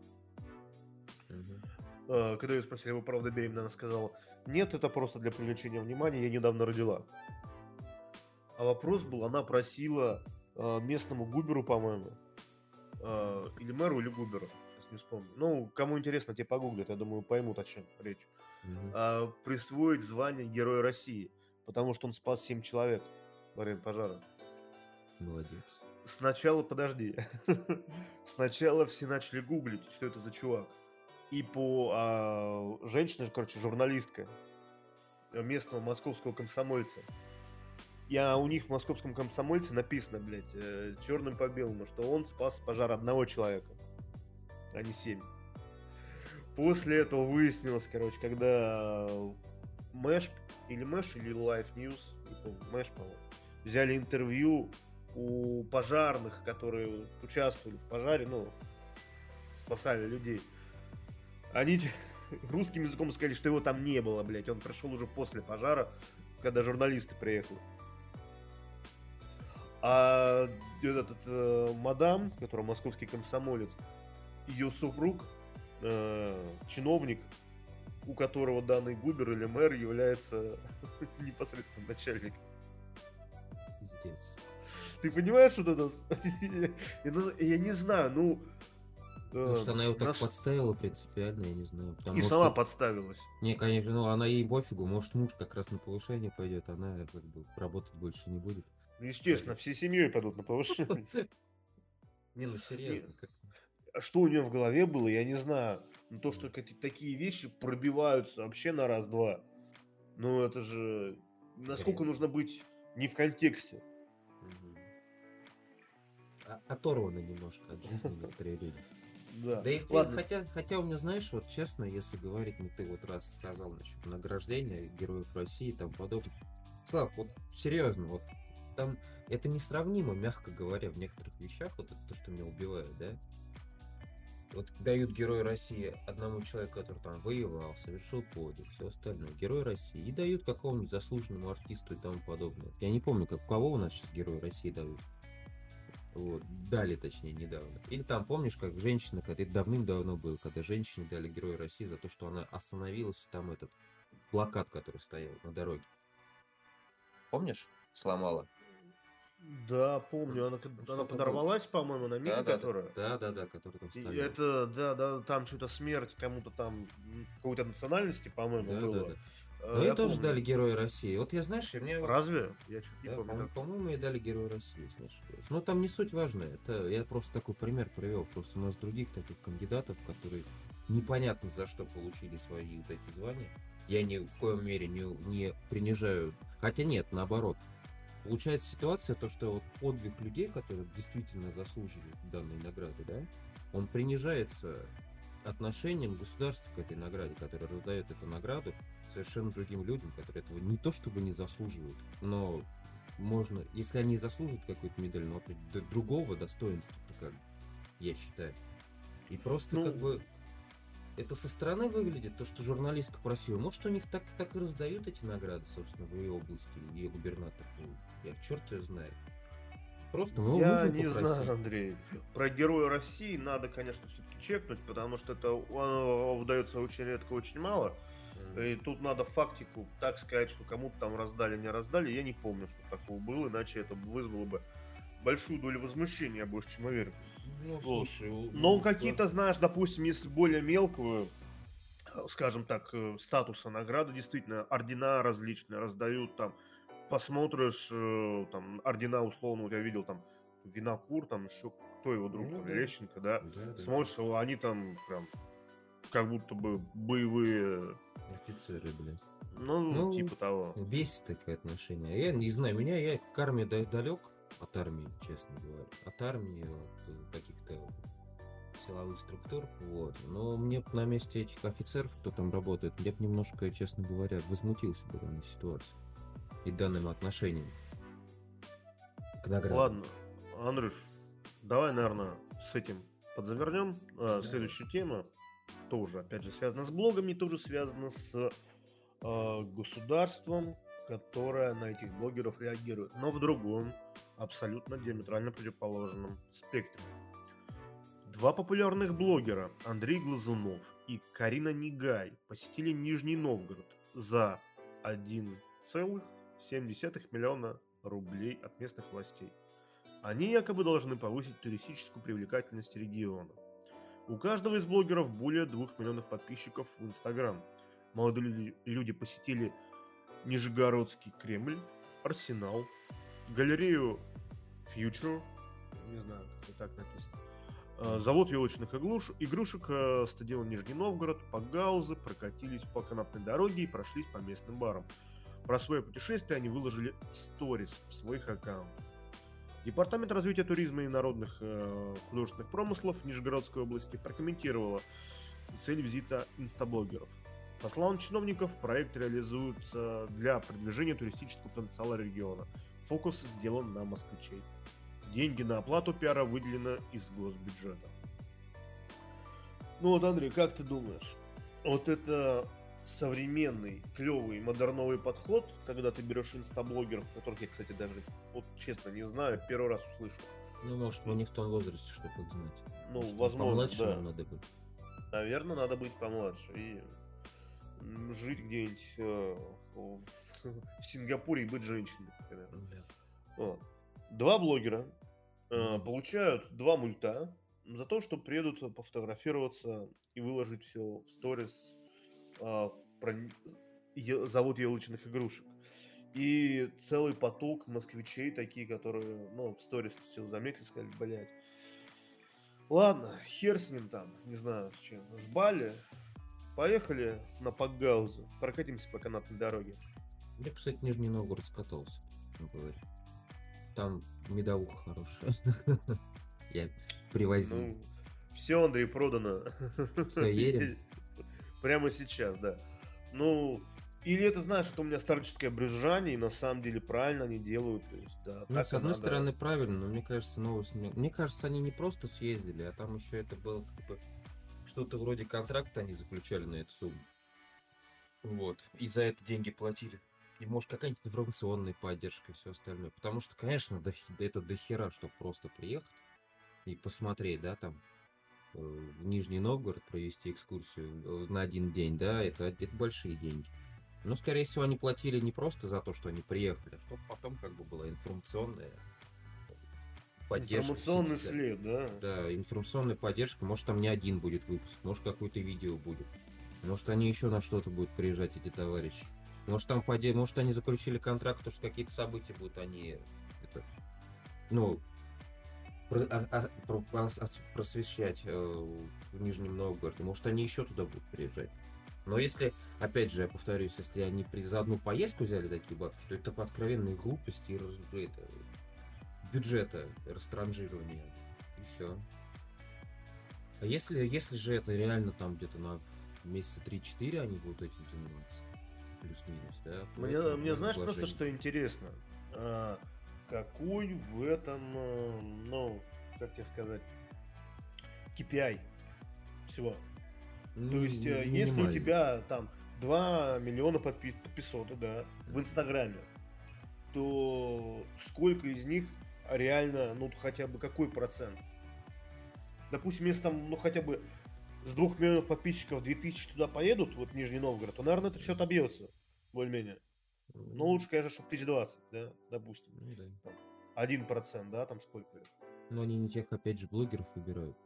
угу. когда ее спросили, вы правда беременна, она сказала, нет, это просто для привлечения внимания, я недавно родила. А вопрос был, она просила э, местному губеру, по-моему, э, или мэру, или губеру, сейчас не вспомню. Ну, кому интересно, те погуглят, я думаю, поймут, о чем речь. Угу. Э, присвоить звание Героя России, потому что он спас 7 человек во время пожара. Молодец. Сначала, подожди, сначала все начали гуглить, что это за чувак. И по а, женщина, короче, журналистка местного московского комсомольца. И а у них в московском комсомольце написано, блядь, э, черным по белому, что он спас пожар одного человека, а не семь. После этого выяснилось, короче, когда Мэш или Мэш или Life News, не помню, Мэш, по-моему, взяли интервью у пожарных, которые участвовали в пожаре, ну, спасали людей, они русским языком сказали, что его там не было, блядь. Он пришел уже после пожара, когда журналисты приехали. А этот э, мадам, который московский комсомолец, ее супруг, э, чиновник, у которого данный губер или мэр является непосредственно начальником. Пиздец. Ты понимаешь, что это? Я не знаю, ну... Может, она его так нас... подставила принципиально, я не знаю. Потому, и может, сама подставилась. Не, конечно, ну она ей пофигу. Может, муж как раз на повышение пойдет, она как бы работать больше не будет. Ну, естественно, все семьей пойдут на повышение. Не, ну серьезно. А что у нее в голове было, я не знаю. Но то, что такие вещи пробиваются вообще на раз-два. Ну, это же... Насколько нужно быть не в контексте оторваны немножко от жизни некоторые люди. Да. Да и Ладно. хотя, хотя у меня, знаешь, вот честно, если говорить, ну ты вот раз сказал насчет награждения героев России и тому подобное. Слав, вот серьезно, вот там это несравнимо, мягко говоря, в некоторых вещах, вот это то, что меня убивает, да? Вот дают Герой России одному человеку, который там воевал, совершил подвиг, все остальное. Герой России. И дают какому-нибудь заслуженному артисту и тому подобное. Я не помню, как, кого у нас сейчас Герой России дают. Вот, дали, точнее, недавно. Или там, помнишь, как женщина, когда это давным-давно было, когда женщине дали Героя России за то, что она остановилась, там этот плакат, который стоял на дороге. Помнишь? Сломала. Да, помню. Она, она подорвалась, по-моему, на мине, да, которая. Да, да, да, которая там стояла. Это, да, да, там что-то смерть кому-то там какой-то национальности, по-моему, да, было. Да, да. Ну, я, тоже помню. дали Героя России. Вот я, знаешь, мне... Разве? Я чуть не да, помню. По- моему мне дали Героя России, знаешь. Но там не суть важная. Это я просто такой пример привел. Просто у нас других таких кандидатов, которые непонятно за что получили свои вот эти звания. Я ни в коем мере не, не принижаю. Хотя нет, наоборот. получается ситуация, то, что вот подвиг людей, которые действительно заслуживают данной награды, да, он принижается отношением государства к этой награде, которое раздает эту награду совершенно другим людям, которые этого не то чтобы не заслуживают, но можно, если они заслужат какую-то медаль, но другого достоинства, как я считаю. И просто ну, как бы это со стороны выглядит, то, что журналистка просила. Может, у них так, так и раздают эти награды, собственно, в ее области, ее губернатор. Я черт ее знает. Просто ну, Я не попросить. знаю, Андрей. Про героя России надо, конечно, все-таки чекнуть, потому что это оно удается очень редко, очень мало. И тут надо фактику, так сказать, что кому-то там раздали, не раздали. Я не помню, что такого было, иначе это вызвало бы большую долю возмущения, я больше чем уверен. Ну, слушай. Но какие-то, знаешь, допустим, если более мелкого, скажем так, э, статуса награды, действительно, ордена различные раздают там, посмотришь, э, там, ордена условно, вот я видел там, Винокур, там еще кто его друг, ну, да. Лещенко, да, да смотришь, да. они там прям как будто бы боевые офицеры, блядь. Ну, ну, типа того. Бесит такое отношение. Я не знаю, меня я к армии далек от армии, честно говоря. От армии, от э, каких-то силовых структур, вот. Но мне на месте этих офицеров, кто там работает, я бы немножко, честно говоря, возмутился бы данной ситуации и данным отношением к наградам. Ладно, Андрюш, давай, наверное, с этим подзавернем. А, да. Следующая тема тоже, опять же, связана с блогами, тоже связана с э, государством, которое на этих блогеров реагирует, но в другом, абсолютно диаметрально противоположном спектре. Два популярных блогера, Андрей Глазунов и Карина Нигай, посетили Нижний Новгород за 1,7 миллиона рублей от местных властей. Они якобы должны повысить туристическую привлекательность региона – у каждого из блогеров более 2 миллионов подписчиков в Инстаграм. Молодые люди посетили Нижегородский Кремль, Арсенал, галерею Future, не знаю, как это так написано, а, завод елочных игрушек, а, стадион Нижний Новгород, по Гаузы, прокатились по канатной дороге и прошлись по местным барам. Про свое путешествие они выложили сторис в своих аккаунтах. Департамент развития туризма и народных э, художественных промыслов Нижегородской области прокомментировала цель визита инстаблогеров. По словам чиновников, проект реализуется для продвижения туристического потенциала региона. Фокус сделан на москвичей. Деньги на оплату пиара выделены из госбюджета. Ну вот, Андрей, как ты думаешь, вот это современный, клевый, модерновый подход, когда ты берешь инстаблогеров, которых я, кстати, даже, вот честно, не знаю, первый раз услышу. Ну, может, мы не в том возрасте, чтобы их знать. Ну, может, возможно, помладше да. нам надо быть. Наверное, надо быть помладше и жить где-нибудь э, в, в Сингапуре и быть женщиной, например. Да. Вот. Два блогера э, получают два мульта за то, что приедут пофотографироваться и выложить все в сторис а, про завод елочных игрушек. И целый поток москвичей такие, которые, ну, в сторис все заметили, сказали, блядь. Ладно, хер с ним там, не знаю с чем. С Бали поехали на Пакгаузу, прокатимся по канатной дороге. Я, кстати, Нижний Новгород скатался, говоря. Там медовуха хорошая. Я привозил. Ну, все, Андрей, продано. Все, едем. Прямо сейчас, да. Ну, или это, знаешь, что у меня старческое брюзжание, и на самом деле правильно они делают. То есть, да, ну, с одной надо... стороны, правильно, но мне кажется, новость... Мне кажется, они не просто съездили, а там еще это было как бы что-то вроде контракта они заключали на эту сумму. Вот. И за это деньги платили. И может какая-нибудь информационная поддержка и все остальное. Потому что, конечно, до, это дохера, чтобы просто приехать и посмотреть, да, там, в Нижний Новгород провести экскурсию э, на один день, да, это, это большие деньги. Но, скорее всего, они платили не просто за то, что они приехали, а чтобы потом как бы была информационная поддержка. Информационный след, да? Да, информационная поддержка. Может, там не один будет выпуск, может, какое-то видео будет. Может, они еще на что-то будут приезжать, эти товарищи. Может, там может, они заключили контракт, то, что какие-то события будут, они это, ну, просвещать э, в Нижнем Новгороде. Может, они еще туда будут приезжать. Но если, опять же, я повторюсь, если они за одну поездку взяли такие бабки, то это по откровенной глупости и это, бюджета растранжирования. И все. А если, если же это реально там где-то на месяца 3-4 они будут этим заниматься, плюс-минус, да? Мне, мне знаешь, просто что интересно. Какой в этом, э, ну, как тебе сказать, KPI всего? То Ну, есть, э, если у тебя там 2 миллиона подпи- подписоты, да, в. Инстаграме, то сколько из них реально, ну, хотя бы какой процент? Допустим, если там, ну, хотя бы с 2 миллионов подписчиков 2000 туда поедут, вот Нижний Новгород, то, наверное, это все отобьется, более-менее. Ну, лучше, конечно, чтобы 1020, да, допустим. Ну, да. Один процент, да, там сколько? Но они не тех, опять же, блогеров выбирают.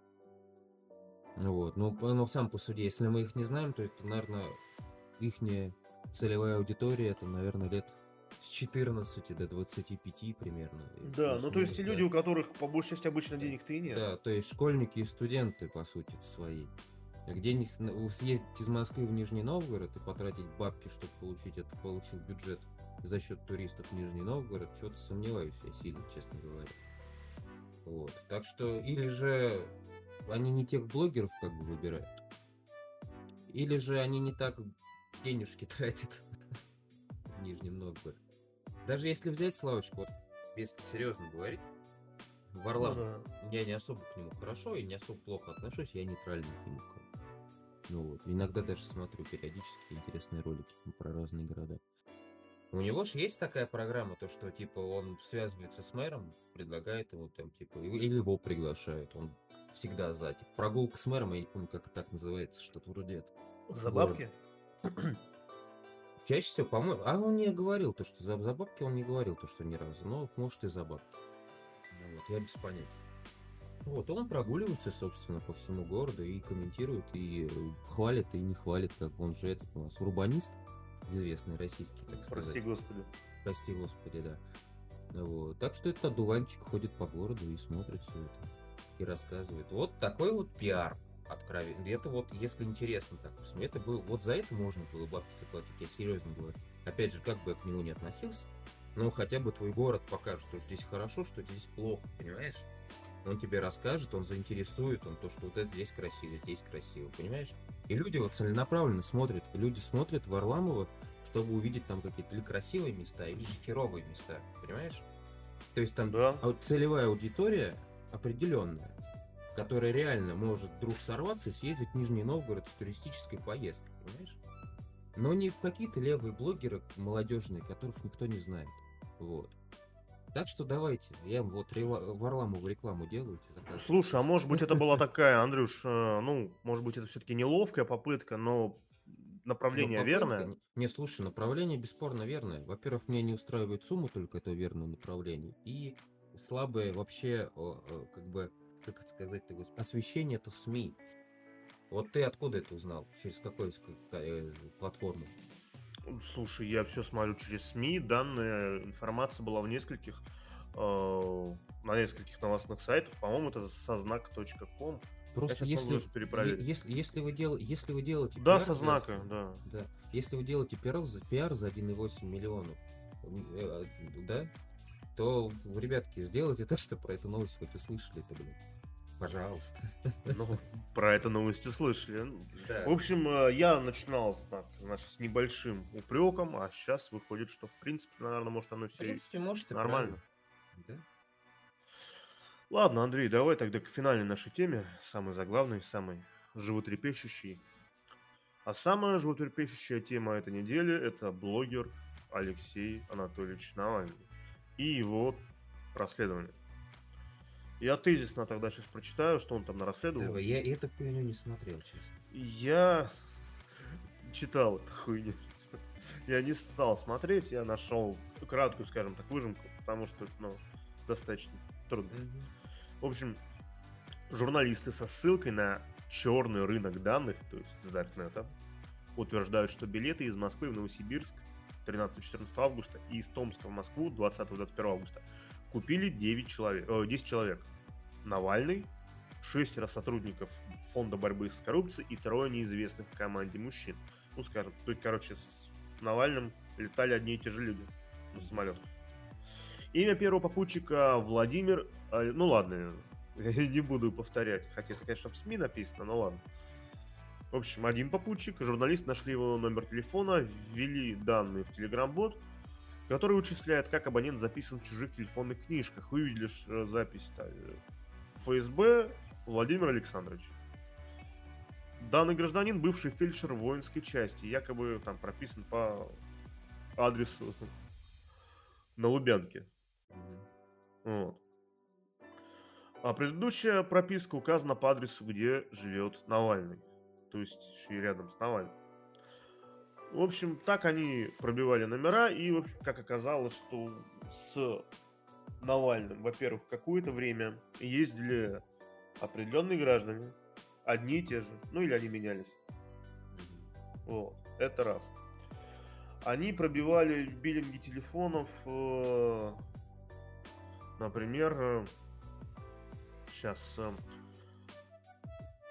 Вот. Ну, ну, сам по суде, если мы их не знаем, то это, наверное, их целевая аудитория, это, наверное, лет с 14 до 25 примерно. Да, ну то есть плюс-минус, люди, у которых по большей части обычно денег-то и нет. Да, то есть школьники и студенты, по сути, свои. Где них на- съездить из Москвы в Нижний Новгород и потратить бабки, чтобы получить это, получил бюджет за счет туристов в Нижний Новгород, что-то сомневаюсь я сильно, честно говоря. Вот. Так что, или же они не тех блогеров как бы выбирают, или же они не так денежки тратят в Нижнем Новгороде. Даже если взять Славочку, вот если серьезно говорить, Ну Варлам, да. я не особо к нему хорошо и не особо плохо отношусь, я нейтральный к нему. Ну вот, иногда даже смотрю периодически интересные ролики ну, про разные города. У него же есть такая программа, то что типа он связывается с мэром, предлагает ему там типа, или его приглашают, он всегда за. Типа, прогулка с мэром, я не помню, как это так называется, что-то вроде этого. За бабки? Чаще всего, по-моему, а он не говорил то, что за, за бабки он не говорил то, что ни разу, но может и за бабки. Ну Вот, я без понятия. Вот, он прогуливается, собственно, по всему городу и комментирует, и э, хвалит, и не хвалит, как он же этот у нас урбанист, известный российский, так сказать. Прости господи. Прости, господи, да. Вот. Так что этот одуванчик ходит по городу и смотрит все это. И рассказывает. Вот такой вот пиар откровенно. Это вот, если интересно так посмотреть, это был, вот за это можно было бабки заплатить, я серьезно говорю. Опять же, как бы я к нему не относился, но хотя бы твой город покажет, что здесь хорошо, что здесь плохо, понимаешь? Он тебе расскажет, он заинтересует, он то, что вот это здесь красиво, здесь красиво, понимаешь? И люди вот целенаправленно смотрят, люди смотрят в Варламова, чтобы увидеть там какие-то или красивые места, или же херовые места, понимаешь? То есть там Да. целевая аудитория определенная, которая реально может вдруг сорваться и съездить в Нижний Новгород с туристической поездкой, понимаешь? Но не какие-то левые блогеры молодежные, которых никто не знает. Вот. Так что давайте, я вот рела- Варламову рекламу заказывайте. Слушай, а может быть это была такая, Андрюш, э, ну, может быть это все-таки неловкая попытка, но направление Ну, верное? Не, слушай, направление бесспорно верное. Во-первых, меня не устраивает сумма только это верное направление. И слабое вообще, о, как бы, как это сказать, освещение это в СМИ. Вот ты откуда это узнал? Через ск- э, платформу? Слушай, я все смотрю через СМИ, данная информация была в нескольких, э, на нескольких новостных сайтах, по-моему, это со знак.ком. Просто если, если, если, вы дел, если вы делаете Да, пиар со знака, да. Да. Если вы делаете пиар за, пиар за 1,8 миллионов, э, да, то, ребятки, сделайте так, что про эту новость хоть услышали-то, блин. Пожалуйста. Ну, про эту новость услышали. Да. В общем, э, я начинал так, значит, с небольшим упреком, а сейчас выходит, что в принципе, наверное, может оно В все принципе, может и нормально. Да? Ладно, Андрей, давай тогда к финальной нашей теме, самой заглавной, самой животрепещущей. А самая животрепещущая тема этой недели – это блогер Алексей Анатольевич Навальный и его расследование. Я тезисно тогда сейчас прочитаю, что он там нарасследовал. Давай, я эту хуйню не смотрел, честно. Я читал эту хуйню. Я не стал смотреть, я нашел краткую, скажем так, выжимку, потому что, ну, достаточно трудно. В общем, журналисты со ссылкой на черный рынок данных, то есть с Даркнета, утверждают, что билеты из Москвы в Новосибирск 13-14 августа и из Томска в Москву 20-21 августа купили 9 человек, э, 10 человек. Навальный, шестеро сотрудников Фонда борьбы с коррупцией и трое неизвестных в команде мужчин. ну скажем, есть, короче, с Навальным летали одни и те же люди на самолетах. Имя первого попутчика Владимир, э, ну ладно, не буду повторять, хотя это, конечно, в СМИ написано, но ладно. В общем, один попутчик, журналисты нашли его номер телефона, ввели данные в Telegram-бот, который вычисляет, как абонент записан в чужих телефонных книжках. Вы видели э, запись ФСБ Владимир Александрович. Данный гражданин бывший фельдшер воинской части, якобы там прописан по адресу на Лубянке. Вот. А предыдущая прописка указана по адресу, где живет Навальный. То есть еще и рядом с Навальным. В общем, так они пробивали номера, и, в общем, как оказалось, что с Навальным, во-первых, какое-то время ездили определенные граждане, одни и те же, ну или они менялись. Вот, это раз. Они пробивали биллинги телефонов, э, например, сейчас э,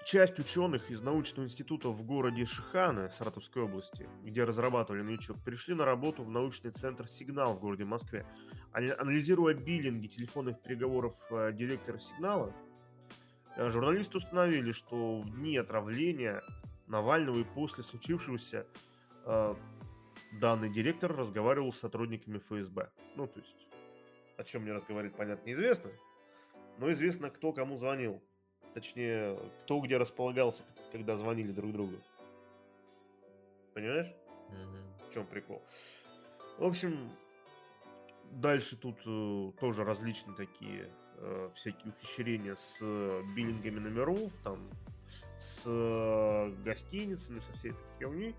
часть ученых из научного института в городе Шиханы, Саратовской области, где разрабатывали новичок, пришли на работу в научный центр «Сигнал» в городе Москве. Анализируя биллинги телефонных переговоров э, директора «Сигнала», э, журналисты установили, что в дни отравления Навального и после случившегося э, данный директор разговаривал с сотрудниками ФСБ. Ну, то есть, о чем мне разговаривать, понятно, неизвестно, но известно, кто кому звонил. Точнее, кто где располагался, когда звонили друг другу. Понимаешь? Угу. В чем прикол? В общем, дальше тут э, тоже различные такие э, всякие ухищрения с э, биллингами номеров, там, с э, гостиницами, со всей этой херней.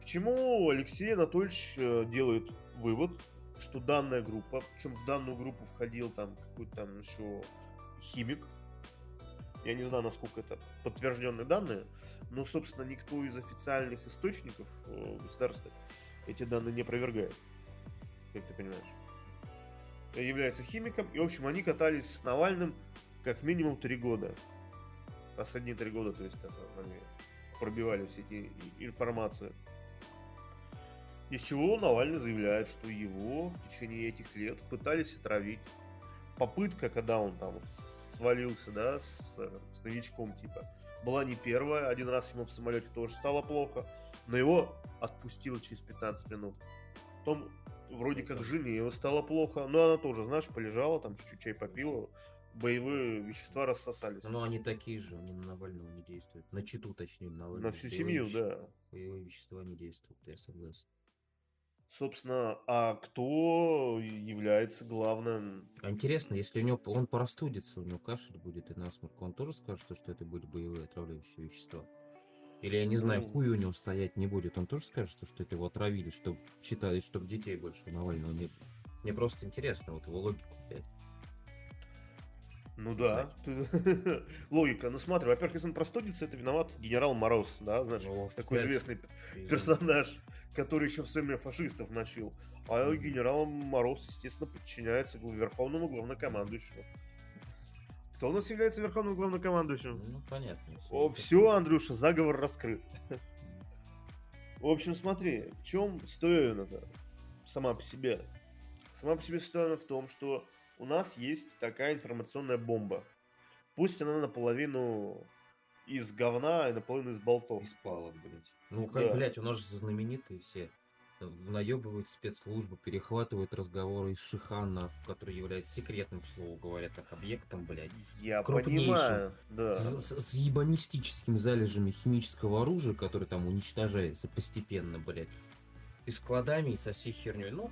К чему Алексей Анатольевич э, делает вывод, что данная группа, причем в данную группу входил там какой-то там еще химик, я не знаю, насколько это подтвержденные данные, но, собственно, никто из официальных источников э, государства эти данные не опровергает. Как ты понимаешь. Является химиком. И, в общем, они катались с Навальным как минимум три года. Последние три года, то есть, это, они пробивали все эти информации. Из чего Навальный заявляет, что его в течение этих лет пытались отравить. Попытка, когда он там свалился, да, с, с новичком, типа, была не первая. Один раз ему в самолете тоже стало плохо, но его отпустило через 15 минут. Потом вроде как жене его стало плохо, но она тоже, знаешь, полежала, там чуть-чуть чай попила, боевые вещества рассосались. Но они такие же, они на Навального не действуют. На читу, точнее, Навального. На всю семью, да. Боевые вещества не действуют, я согласен. Собственно, а кто является главным? А интересно, если у него он простудится, у него кашель будет и насморк, он тоже скажет, что, что это были боевые отравляющие вещества? Или, я не знаю, ну... хуй у него стоять не будет, он тоже скажет, что, что это его отравили, чтобы считали, чтобы детей больше у Навального не было. Мне просто интересно вот его логику, блядь. Ну да, логика. Ну смотри, во-первых, если он простудится, это виноват генерал Мороз, да, знаешь, ну, такой известный персонаж, который еще в время фашистов начал. А генерал Мороз, естественно, подчиняется верховному главнокомандующему. Кто у нас является верховным главнокомандующим? Ну, понятно. О, все, Андрюша, заговор раскрыт. В общем, смотри, в чем стоит сама по себе? Сама по себе стоит в том, что у нас есть такая информационная бомба. Пусть она наполовину из говна и наполовину из болтов. Из палок, блядь. Ну, как, да. блядь, у нас же знаменитые все. Наебывают спецслужбы, перехватывают разговоры из Шихана, который является секретным, к слову говоря, как объектом, блядь. Я понимаю, да. С, с, ебанистическими залежами химического оружия, которое там уничтожается постепенно, блядь. И складами, и со всей херней. Ну,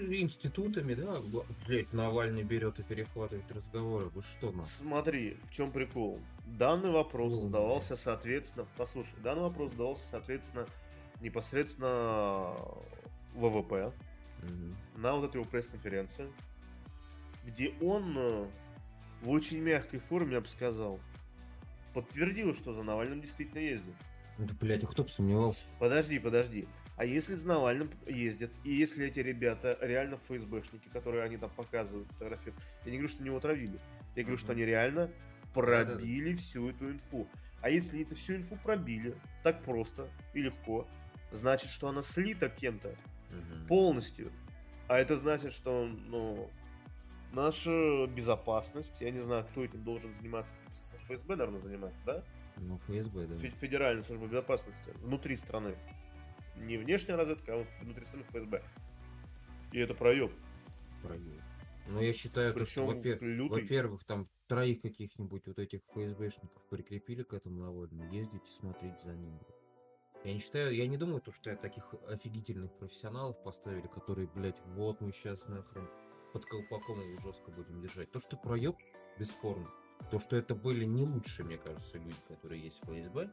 институтами, да, блять, Навальный берет и перехватывает разговоры. Вы что, на? Смотри, в чем прикол. Данный вопрос ну, задавался, блядь. соответственно, послушай, данный вопрос задавался, соответственно, непосредственно ВВП угу. на вот этой его пресс-конференции, где он э, в очень мягкой форме, я бы сказал, подтвердил, что за Навальным действительно ездит. Да, блядь, а кто бы сомневался? Подожди, подожди. А если с Навальным ездят, и если эти ребята реально ФСБшники, которые они там показывают, фотографируют, я не говорю, что него отравили, я говорю, что они реально пробили всю эту инфу. А если они это всю инфу пробили, так просто и легко, значит, что она слита кем-то Мгм. полностью. А это значит, что, ну, наша безопасность, я не знаю, кто этим должен заниматься, ФСБ, наверное, занимается, да? Ну, ФСБ, да. Фе- Федеральная служба безопасности внутри страны. Не внешняя разведка, а внутри страны ФСБ. И это проеб. Проверь. Ну, я считаю, что, Причем во-пер- лютый. во-первых, там троих каких-нибудь вот этих ФСБшников прикрепили к этому Навальному, ездите смотреть за ним. Я не считаю, я не думаю, то, что я таких офигительных профессионалов поставили, которые, блядь, вот мы сейчас нахрен под колпаком его жестко будем держать. То, что проеб, бесспорно. То, что это были не лучшие, мне кажется, люди, которые есть в ФСБ,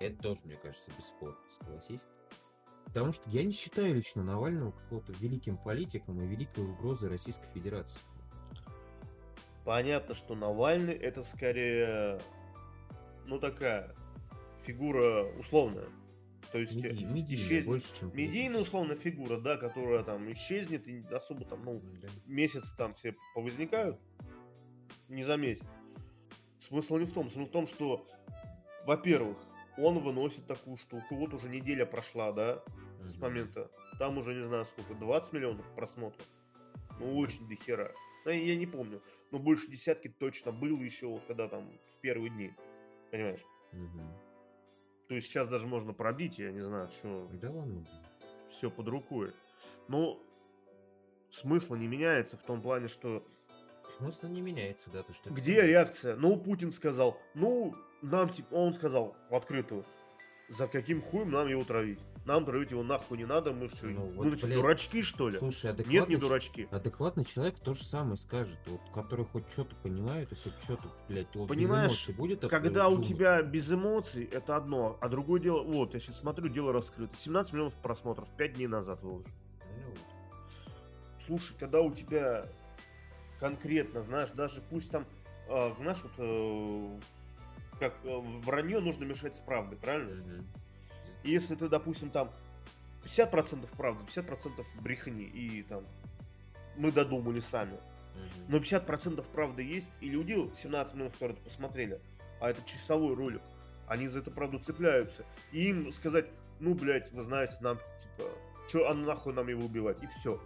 это тоже, мне кажется, бесспорно, согласись. Потому что я не считаю лично Навального какого-то великим политиком и великой угрозой Российской Федерации. Понятно, что Навальный это скорее, ну такая фигура условная. То есть Меди- медийная исчезнет- больше, чем медийная условная фигура, да, которая там исчезнет и особо там, ну, Да. месяц там все повозникают, не заметит. Смысл не в том, смысл в том, что, во-первых, он выносит такую штуку, вот уже неделя прошла, да, с Мгм. момента, там уже, не знаю сколько, 20 миллионов просмотров. Ну, очень дохера. Ну, я не помню, но больше десятки точно было еще, вот когда там в первые дни, понимаешь? Мгм. То есть сейчас даже можно пробить, я не знаю, что Да ладно. все под рукой. Но смысла не меняется в том плане, что Смысл не меняется, да, то что... где реакция? Ну, Путин сказал, ну, нам, типа, он сказал в открытую, за каким хуем нам его травить? Нам травить его нахуй не надо, мы что, Ну, мы, вот, значит, блядь, дурачки, что ли? Слушай, Нет, не дурачки. адекватный человек то же самое скажет, вот, который хоть что-то понимает и хоть что-то, блядь, вот без Понимаешь, эмоций будет Когда у тебя без эмоций, это одно, а другое дело, вот, я сейчас смотрю, дело раскрыто. 17 миллионов просмотров 5 дней назад выложил. Ну. Слушай, когда у тебя конкретно, знаешь, даже пусть там, а, знаешь, вот э, как э, вранье нужно мешать с правдой, правильно? Мгм. И если ты, допустим, там 50% правды, 50% брехни, и там мы додумали сами, но 50% правды есть, и люди, 17 миллионов, которые это посмотрели, а это часовой ролик, они за эту правду цепляются. И им сказать, ну, блядь, вы знаете, нам, типа, что, а нахуй нам его убивать, и все.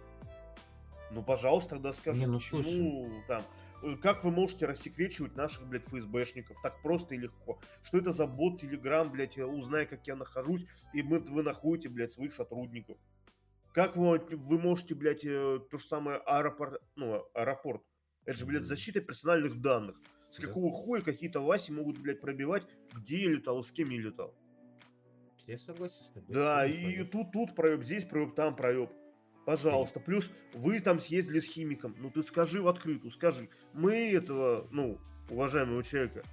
Ну, пожалуйста, тогда скажи, Не, ну, почему слушай. там, как вы можете рассекречивать наших, блядь, ФСБшников так просто и легко? Что это за бот Телеграм, блядь, э, узнай, как я нахожусь, и мы, вы находите, блядь, своих сотрудников. Как вы, вы можете, блядь, э, то же самое аэропорт, ну, аэропорт, это же, блядь, защита персональных данных. С Да. какого хуя какие-то Васи могут, блядь, пробивать, где я летал и с кем я летал? Я согласен с тобой. Да, и тут, тут проеб, здесь проеб, там проеб. Пожалуйста. Плюс вы там съездили с химиком. Ну ты скажи в открытую, скажи. Мы этого, ну, уважаемого человека,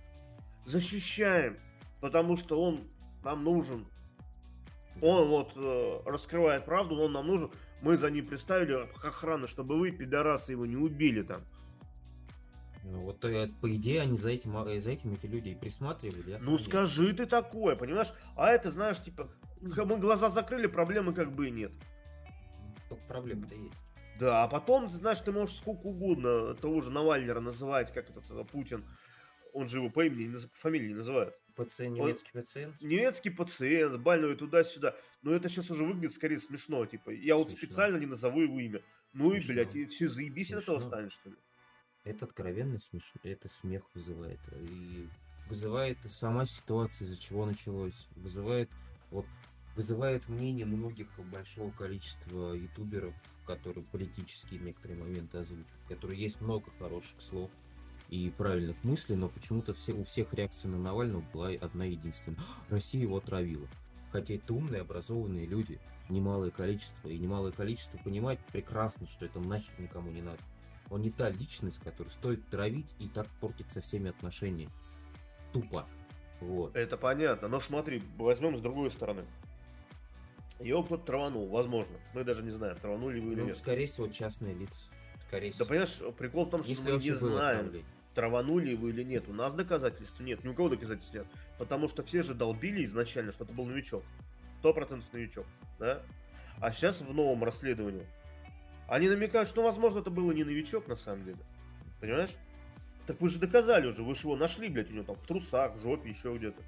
защищаем, потому что он нам нужен. Он вот э, раскрывает правду, он нам нужен. Мы за ним приставили охраны, чтобы вы, пидорасы, его не убили там. Ну вот, э, по идее, они за этим, а, за этим эти люди и присматривали. я Ну скажи ты такое, понимаешь? А это, знаешь, типа, мы глаза закрыли, проблемы как бы и нет. Только проблема-то есть. Да, а потом, ты знаешь, ты можешь сколько угодно того же Навальнера называть, как этот э, Путин, он же его по имени, фамилии не называет. Пациент, немецкий пациент. Немецкий пациент, больной туда-сюда. Но это сейчас уже выглядит скорее смешно, типа, я вот Смешно. специально не назову его имя. Ну и, Смешно. блядь, и все, заебись от этого Смешно. станет, что ли? Это откровенно смешно. Это смех вызывает. И вызывает сама ситуация, из-за чего началось. Вызывает вот вызывает мнение многих большого количества ютуберов, которые политические некоторые моменты озвучивают, которые есть много хороших слов и правильных мыслей, но почему-то все, у всех реакция на Навального была одна единственная. Россия его отравила. Хотя это умные, образованные люди, немалое количество, и немалое количество понимает прекрасно, что это нахер никому не надо. Он не та личность, которую стоит травить и так портить со всеми отношениями. Тупо. Вот. Это понятно, но смотри, возьмем с другой стороны. Его кто-то траванул, возможно. Мы даже не знаем, траванули его или Ну, нет. скорее всего, частные лица. Скорее Да всего. понимаешь, прикол в том, что Если мы не знаем, отравление. траванули его или нет. У нас доказательств нет, ни у кого доказательств нет. Потому что все же долбили изначально, что это был новичок. Сто процентов новичок, да? А сейчас в новом расследовании они намекают, что, возможно, это было не новичок на самом деле. Понимаешь? Так вы же доказали уже, вы же его нашли, блядь, у него там в трусах, в жопе, еще где-то.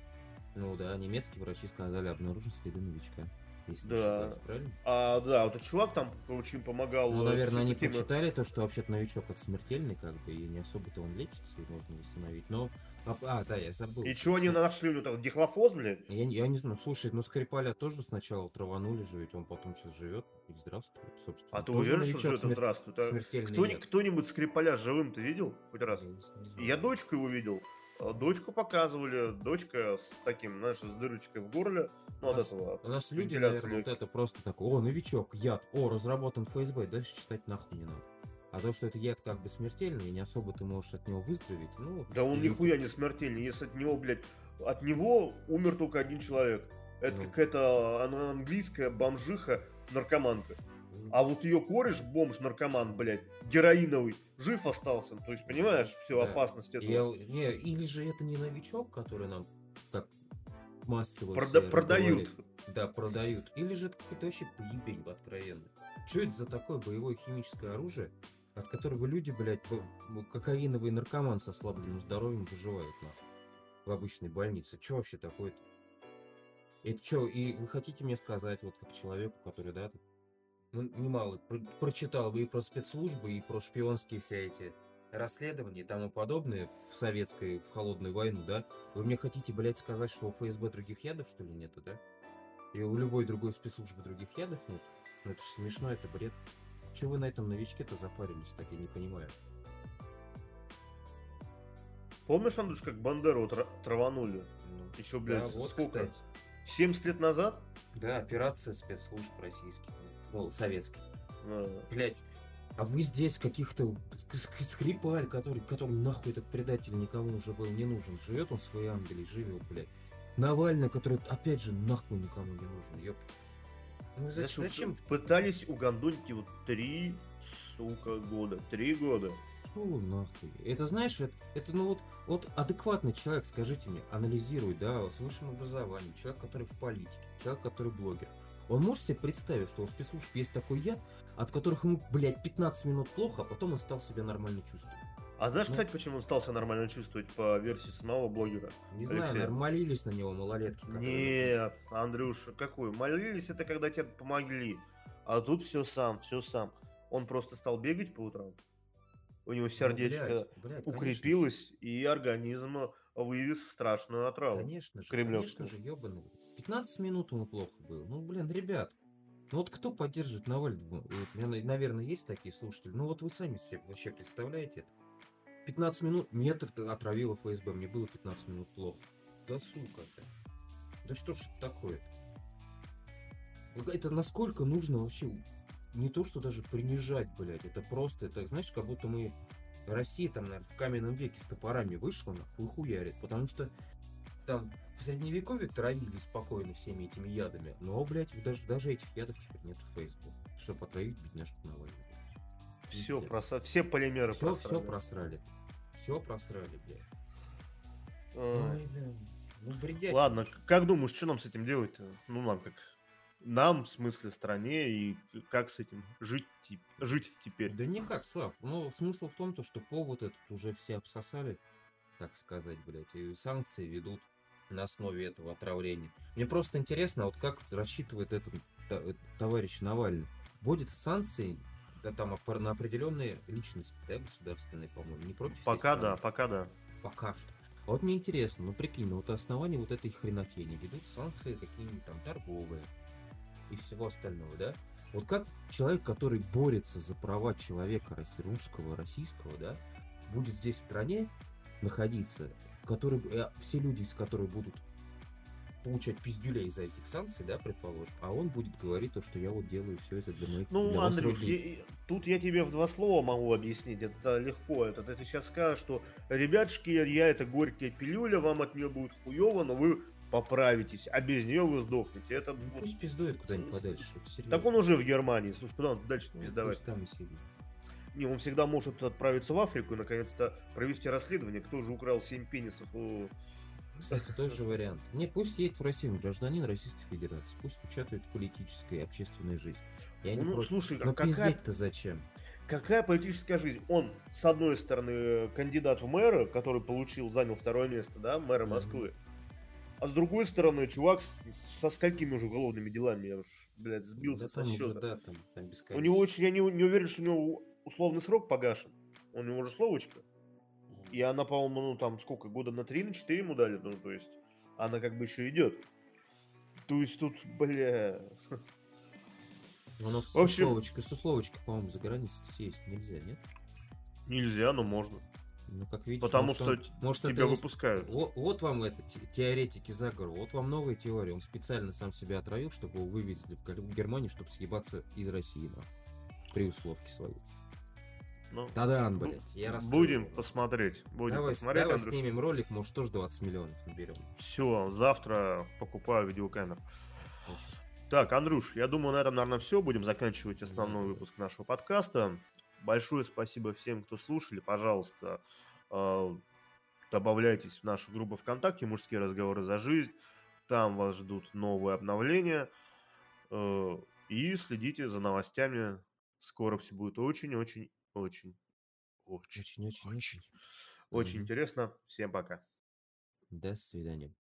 Ну да, немецкие врачи сказали, обнаружить следы новичка. Если Да. правильно? А, да, вот этот чувак там очень помогал. Ну, э, наверное, они таким, прочитали то, что вообще-то новичок это смертельный, как бы, и не особо-то он лечится, и можно восстановить. Но. А, а, да, я забыл. И чего они нашли у него там? Дихлофоз, блядь? Я, не- я не знаю, слушай, ну Скрипаля тоже сначала траванули же, ведь он потом сейчас живет и здравствует, собственно. А ты Тоже уверен, что это смер- здравствует? А кто-. Кто-нибудь Скрипаля живым ты видел хоть раз? Я не не знаю. Я дочку его видел. А, Дочку показывали, дочка с таким, знаешь, с дырочкой в горле, ну, У от нас- этого. У нас люди, наверное, вот это просто такой, о, новичок, яд, о, разработан ФСБ, дальше читать нахуй не надо. А то, что это яд как бы смертельный, и не особо ты можешь от него выздороветь, ну... Да он нихуя не смертельный, если от него, блядь, от него умер только один человек. Это Ну. какая-то она английская бомжиха, наркоманка. А вот ее кореш, бомж-наркоман, блядь, героиновый, жив остался. То есть, понимаешь, всю Да. опасность этого. Я- не, или же это не новичок, который нам так массово Прода- продают. говорят. Да, продают. Или же это какой-то вообще поебень откровенно. Что это за такое боевое химическое оружие, от которого люди, блядь, кокаиновый наркоман со ослабленным здоровьем выживают, нахуй, в обычной больнице? Что вообще такое-то? Это что, и вы хотите мне сказать, вот как человеку, который, да, немало про- прочитал и про спецслужбы, и про шпионские все эти расследования и тому подобное в советской, в холодную войну, да? Вы мне хотите, блядь, сказать, что у ФСБ других ядов, что ли, нету, да? И у любой другой спецслужбы других ядов нет? Ну это же смешно, это бред. Чего вы на этом новичке-то запарились, так я не понимаю. Помнишь, Андрюш, как Бандеру тра- траванули? Ну, Еще, блядь, да, вот, сколько? кстати. 70 лет назад? Да, операция спецслужб российских. Ну, советских. А, Блять, а вы здесь каких-то ск- ск- скрипаль, который, который нахуй этот предатель никому уже был не нужен. Живет он в своей Англии, живет, блядь. Навальный, который опять же нахуй никому не нужен, ёп. Ну зачем? зачем? Пытались угандонить его три, сука, года. Три года. Фу, нахуй. Это знаешь, это, это ну вот, вот адекватный человек, скажите мне, анализирует, да, с высшим образованием, человек, который в политике, человек, который блогер. Он может себе представить, что у спецслужб есть такой яд, от которых ему, блядь, 15 минут плохо, а потом он стал себя нормально чувствовать. А знаешь, Ну. кстати, почему он стал себя нормально чувствовать по версии самого блогера? Не знаю, Алексей. наверное, молились на него малолетки. Нет, Андрюша, какой? Молились это когда тебе помогли. А тут все сам, все сам. Он просто стал бегать по утрам. У него Ну, сердечко блядь, блядь, конечно же. укрепилось, и организм вывез страшную отраву. Конечно же, кремлевскую. конечно же, ебаный. 15 минут ему плохо было. Ну, блин, ребят, ну вот кто поддерживает Навального? Наверное, есть такие слушатели. Ну вот вы сами себе вообще представляете это? 15 минут, метр отравила ФСБ, мне было 15 минут плохо. Да сука ты. Да что ж это такое-то? Это насколько нужно вообще не то, что даже принижать, блядь, это просто, это, знаешь, как будто мы Россия там, наверное, в каменном веке с топорами вышла, нахуй, хуярит, потому что там в средневековье травили спокойно всеми этими ядами, но, блядь, даже, даже этих ядов теперь нет в Facebook, чтобы отравить бедняжку Навального. Все, проса... все полимеры Все, просрали. все просрали. Все просрали, блядь. Ай. Ой, блядь. Ну, бредятина. Ладно, как думаешь, что нам с этим делать? Ну, нам как... Нам, в смысле, стране, и как с этим жить, жить теперь? Да никак, Слав. Ну, смысл в том, то, что повод этот уже все обсосали, так сказать, блядь, и санкции ведут на основе этого отравления. Мне просто интересно, вот как рассчитывает этот э, товарищ Навальный. Вводит санкции да, там на определенные личности, да, государственные, по-моему, не против Пока да, пока да. Пока что. А вот мне интересно, ну прикинь, ну вот на основании вот этой хренотени ведут санкции какие-нибудь там торговые и всего остального, да? Вот как человек, который борется за права человека русского, российского, да, будет здесь в стране находиться, который, э, все люди, которые будут получать пиздюлей из-за этих санкций, да, предположим, а он будет говорить то, что я вот делаю все это для моих Ну, для Андрюш, людей». я- тут я тебе в два слова могу объяснить, это легко. Это ты сейчас скажешь, что, ребятушки, я это горькая пилюля, вам от нее будет хуево, но вы поправитесь, а без нее вы сдохнете. Это Ну, пусть пиздует куда-нибудь подальше, серьезно. Так он уже в Германии, слушай, куда он дальше Ну, пиздовать? пусть там и сидит. Не, он всегда может отправиться в Африку и наконец-то провести расследование, кто же украл 7 пенисов у... Кстати, тоже вариант. Не, пусть едет в Россию, гражданин Российской Федерации. Пусть участвует в политической и общественной жизни. Я не Ну, против. слушай, а Но какая, пиздеть-то зачем? какая политическая жизнь? Он, с одной стороны, кандидат в мэра, который получил, занял второе место, да, мэра Москвы. А с другой стороны, чувак с- со сколькими уже уголовными делами, я уж, блядь, сбился Да со там уже, счета. да, там, там У него очень, я не, не уверен, что у него условный срок погашен. У него уже словочка. И она, по-моему, ну там сколько, года на 3, на 4 ему дали, ну, то есть, она как бы еще идет. То есть тут, бля... Оно с В общем- условочкой, с условочкой, по-моему, за границей съесть нельзя, нет? Нельзя, но можно. Ну, как видишь, Потому может, что он- может, тебя это выпускают. Вот, вот вам это те- теоретики заговора, вот вам новая теория. Он специально сам себя отравил, чтобы его вывезли в Гер- Германию, чтобы съебаться из России, нахуй. При условке своей. Ну, Да-да, бу- блядь, я рассказывал. будем посмотреть. Будем Давай, посмотреть, давай Андрюш. снимем ролик, может, тоже 20 миллионов наберем. Все, завтра покупаю видеокамеру. Так, Андрюш, я думаю, на этом, наверное, все. Будем заканчивать основной выпуск нашего подкаста. Большое спасибо всем, кто слушали. Пожалуйста, э, добавляйтесь в нашу группу ВКонтакте «Мужские разговоры за жизнь». Там вас ждут новые обновления. Э, И следите за новостями. Скоро все будет очень-очень-очень, очень, Очень-очень-очень. очень Мгм. интересно. Всем пока. До свидания.